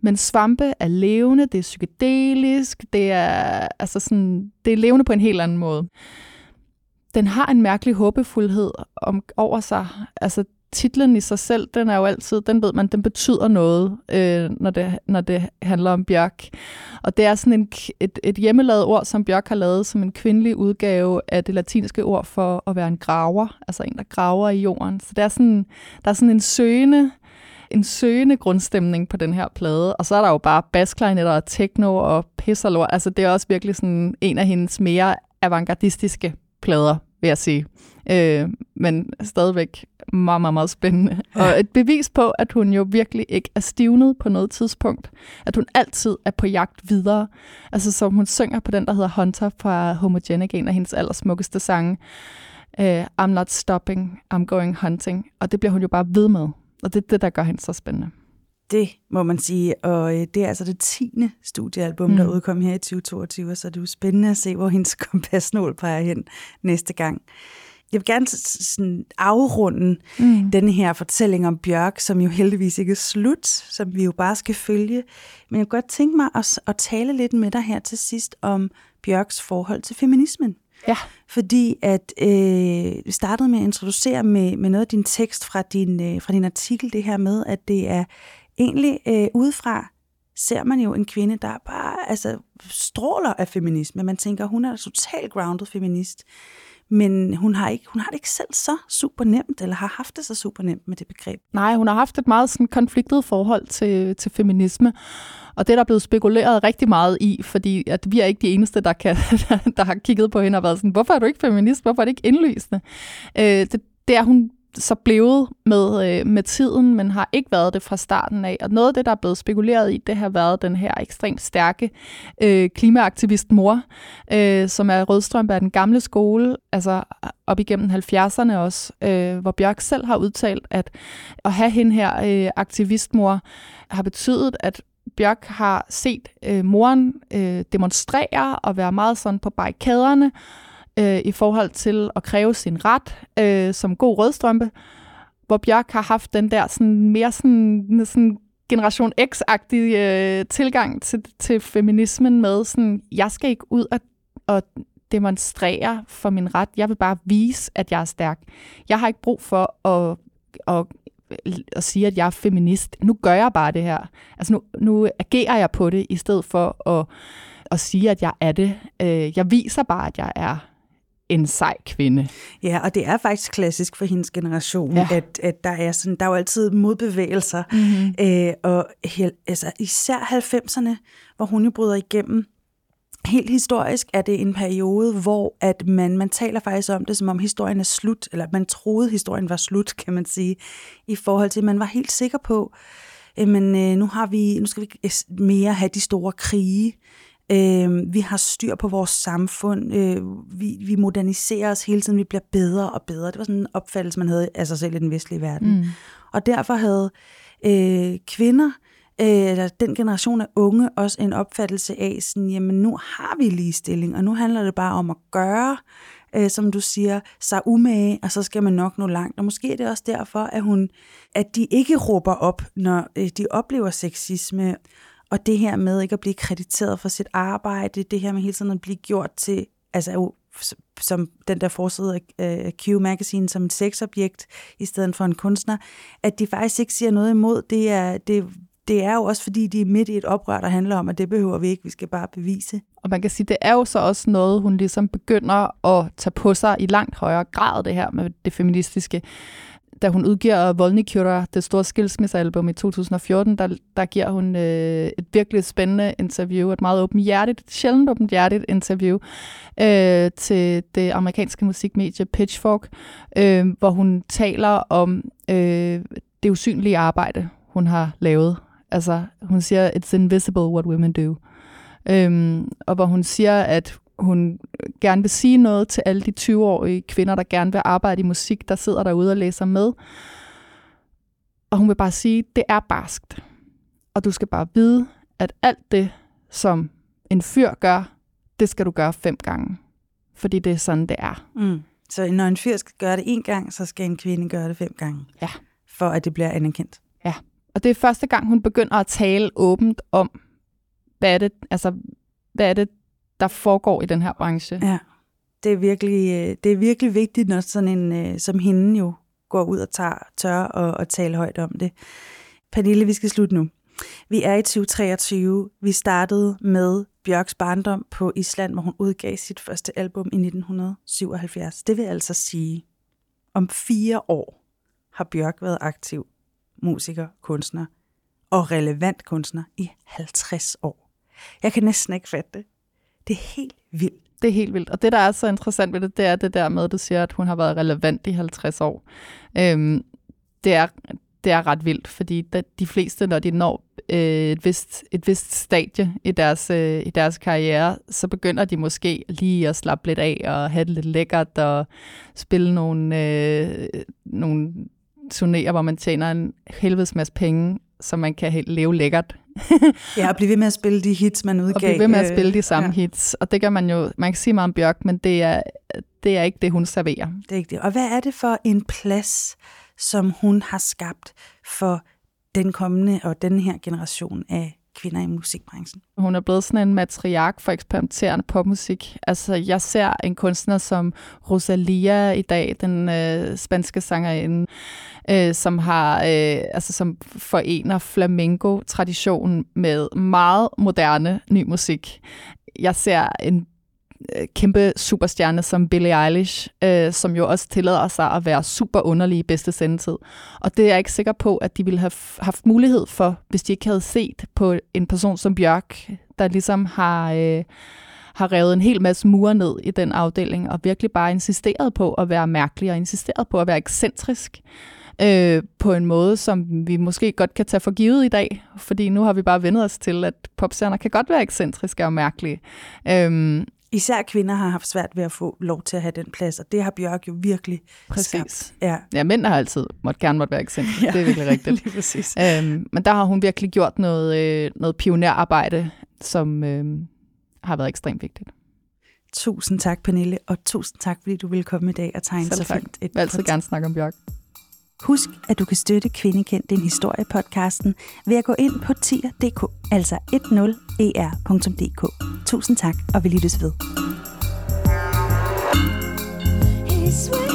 men svampe er levende, det er psykedelisk, det er, altså sådan, det er levende på en helt anden måde. Den har en mærkelig håbefuldhed om, over sig. Altså titlen i sig selv, den er jo altid, den ved man, den betyder noget, øh, når, det, når det handler om Bjørk. Og det er sådan en, et, et hjemmelavet ord, som Bjørk har lavet som en kvindelig udgave af det latinske ord for at være en graver, altså en, der graver i jorden. Så det er sådan, der er sådan en søgende en søgende grundstemning på den her plade. Og så er der jo bare basklarinetter og techno og pis og lort. Altså, det er også virkelig sådan en af hendes mere avantgardistiske plader, vil jeg sige. Øh, men stadigvæk meget, meget, meget spændende. Og et bevis på, at hun jo virkelig ikke er stivnet på noget tidspunkt. At hun altid er på jagt videre. Altså som hun synger på den, der hedder Hunter fra Homogenic, en af hendes allersmukkeste sange. Uh, I'm not stopping, I'm going hunting. Og det bliver hun jo bare ved med. Og det er det, der gør hende så spændende. Det må man sige, og øh, det er altså det tiende studiealbum, mm. der udkom her i 2022, så det er jo spændende at se, hvor hendes kompasnål peger hen næste gang. Jeg vil gerne sådan afrunde mm. den her fortælling om Bjørk, som jo heldigvis ikke er slut, som vi jo bare skal følge. Men jeg kunne godt tænke mig at, at tale lidt med dig her til sidst om Bjørks forhold til feminismen. Ja. Fordi at øh, vi startede med at introducere med, med noget af din tekst fra din, øh, fra din artikel, det her med, at det er egentlig øh, udefra ser man jo en kvinde, der bare altså, stråler af feminisme. Man tænker, hun er totalt grounded feminist. Men hun har, ikke, hun har det ikke selv så super nemt, eller har haft det så super nemt med det begreb. Nej, hun har haft et meget sådan konfliktet forhold til, til feminisme. Og det er der blevet spekuleret rigtig meget i, fordi at vi er ikke de eneste, der, kan, der har kigget på hende og været sådan, hvorfor er du ikke feminist? Hvorfor er det ikke indlysende? Øh, det, det er hun så blevet med, øh, med tiden, men har ikke været det fra starten af. Og noget af det, der er blevet spekuleret i, det har været den her ekstremt stærke øh, klimaaktivist mor, øh, som er rødstrømpe af den gamle skole, altså op igennem 70'erne også, øh, hvor Bjørk selv har udtalt, at at have hende her øh, aktivistmor har betydet, at Bjørk har set øh, moren øh, demonstrere og være meget sådan på barrikaderne øh, i forhold til at kræve sin ret øh, som god rødstrømpe, hvor Bjørk har haft den der sådan, mere sådan, sådan generation X-agtige øh, tilgang til, til feminismen med sådan, jeg skal ikke ud og, og demonstrere for min ret. Jeg vil bare vise, at jeg er stærk. Jeg har ikke brug for at, at at sige, at jeg er feminist. Nu gør jeg bare det her. Altså nu, nu agerer jeg på det, i stedet for at, at sige, at jeg er det. Øh, jeg viser bare, at jeg er en sej kvinde. Ja, og det er faktisk klassisk for hendes generation, ja. at, at der er sådan, der er jo altid modbevægelser. Mm-hmm. Øh, og altså, især 90'erne, hvor hun jo bryder igennem, Helt historisk er det en periode, hvor at man, man taler faktisk om det, som om historien er slut, eller man troede, historien var slut, kan man sige, i forhold til, at man var helt sikker på, men øh, nu, har vi, nu skal vi mere have de store krige, øh, vi har styr på vores samfund, øh, vi, vi moderniserer os hele tiden, vi bliver bedre og bedre. Det var sådan en opfattelse, man havde af sig selv i den vestlige verden. Mm. Og derfor havde øh, kvinder, øh, eller den generation af unge også en opfattelse af, sådan, jamen nu har vi ligestilling, og nu handler det bare om at gøre, øh, som du siger, sig umage, og så skal man nok nå langt. Og måske er det også derfor, at, hun, at de ikke råber op, når øh, de oplever sexisme, og det her med ikke at blive krediteret for sit arbejde, det her med hele tiden at blive gjort til, altså som den der forside af Q Magazine som et sexobjekt i stedet for en kunstner, at de faktisk ikke siger noget imod. Det er, det, det er jo også fordi, de er midt i et oprør, der handler om, at det behøver vi ikke, vi skal bare bevise. Og man kan sige, det er jo så også noget, hun ligesom begynder at tage på sig i langt højere grad, det her med det feministiske. Da hun udgiver Volnikyra, det store skilsmissealbum i 2014, der, der giver hun øh, et virkelig spændende interview, et meget åbenhjertigt, et sjældent åbenhjertigt interview øh, til det amerikanske musikmedie Pitchfork, øh, hvor hun taler om øh, det usynlige arbejde, hun har lavet Altså, hun siger, it's invisible what women do. Øhm, og hvor hun siger, at hun gerne vil sige noget til alle de 20-årige kvinder, der gerne vil arbejde i musik, der sidder derude og læser med. Og hun vil bare sige, det er barskt. Og du skal bare vide, at alt det, som en fyr gør, det skal du gøre fem gange. Fordi det er sådan, det er. Mm. Så når en fyr skal gøre det en gang, så skal en kvinde gøre det fem gange. Ja. For at det bliver anerkendt. Ja. Og det er første gang, hun begynder at tale åbent om, hvad er det, altså, hvad er det der foregår i den her branche. Ja, det er virkelig, øh, det er virkelig vigtigt, når sådan en øh, som hende jo går ud og tager, tør og, og tale højt om det. Pernille, vi skal slutte nu. Vi er i 2023. Vi startede med Bjørks barndom på Island, hvor hun udgav sit første album i 1977. Det vil altså sige, om fire år har Bjørk været aktiv musiker, kunstner og relevant kunstner i 50 år. Jeg kan næsten ikke fatte det. Det er helt vildt. Det er helt vildt. Og det, der er så interessant ved det, det er det der med, at du siger, at hun har været relevant i 50 år. Øhm, det, er, det er ret vildt, fordi de fleste, når de når øh, et, vist, et vist stadie i deres, øh, i deres karriere, så begynder de måske lige at slappe lidt af og have det lidt lækkert og spille nogle, øh, nogle turnéer, hvor man tjener en helvedes masse penge, så man kan leve lækkert. ja, og blive ved med at spille de hits, man udgav. Og blive ved med at spille de samme ja. hits. Og det gør man jo, man kan sige meget om Bjørk, men det er, det er ikke det, hun serverer. Det er ikke det. Og hvad er det for en plads, som hun har skabt for den kommende og den her generation af kvinder i musikbranchen. Hun er blevet sådan en matriark for eksperimenterende popmusik. Altså, jeg ser en kunstner som Rosalia i dag, den øh, spanske sangerinde, øh, som har, øh, altså, som forener flamenco-traditionen med meget moderne ny musik. Jeg ser en Øh, kæmpe superstjerne som Billie Eilish, øh, som jo også tillader sig at være super underlig i bedste sendetid. Og det er jeg ikke sikker på, at de ville have haft mulighed for, hvis de ikke havde set på en person som Bjørk, der ligesom har... Øh, har revet en hel masse mure ned i den afdeling, og virkelig bare insisteret på at være mærkelig, og insisteret på at være ekscentrisk øh, på en måde, som vi måske godt kan tage for givet i dag, fordi nu har vi bare vendet os til, at popstjerner kan godt være ekscentriske og mærkelige. Øh, Især kvinder har haft svært ved at få lov til at have den plads, og det har Bjørk jo virkelig præcis. skabt. Ja. ja, mænd har altid måtte, gerne måtte være eksempel. Ja. Det er virkelig rigtigt. Lige præcis. Øhm, men der har hun virkelig gjort noget, øh, noget pionerarbejde, som øh, har været ekstremt vigtigt. Tusind tak, Pernille, og tusind tak, fordi du ville komme i dag og tegne så fint. Jeg vil altid gerne snakke om Bjørk. Husk, at du kan støtte Kvindekendt din historie-podcasten ved at gå ind på tier.dk, altså 10er.dk. E Tusind tak, og vi lyttes ved. He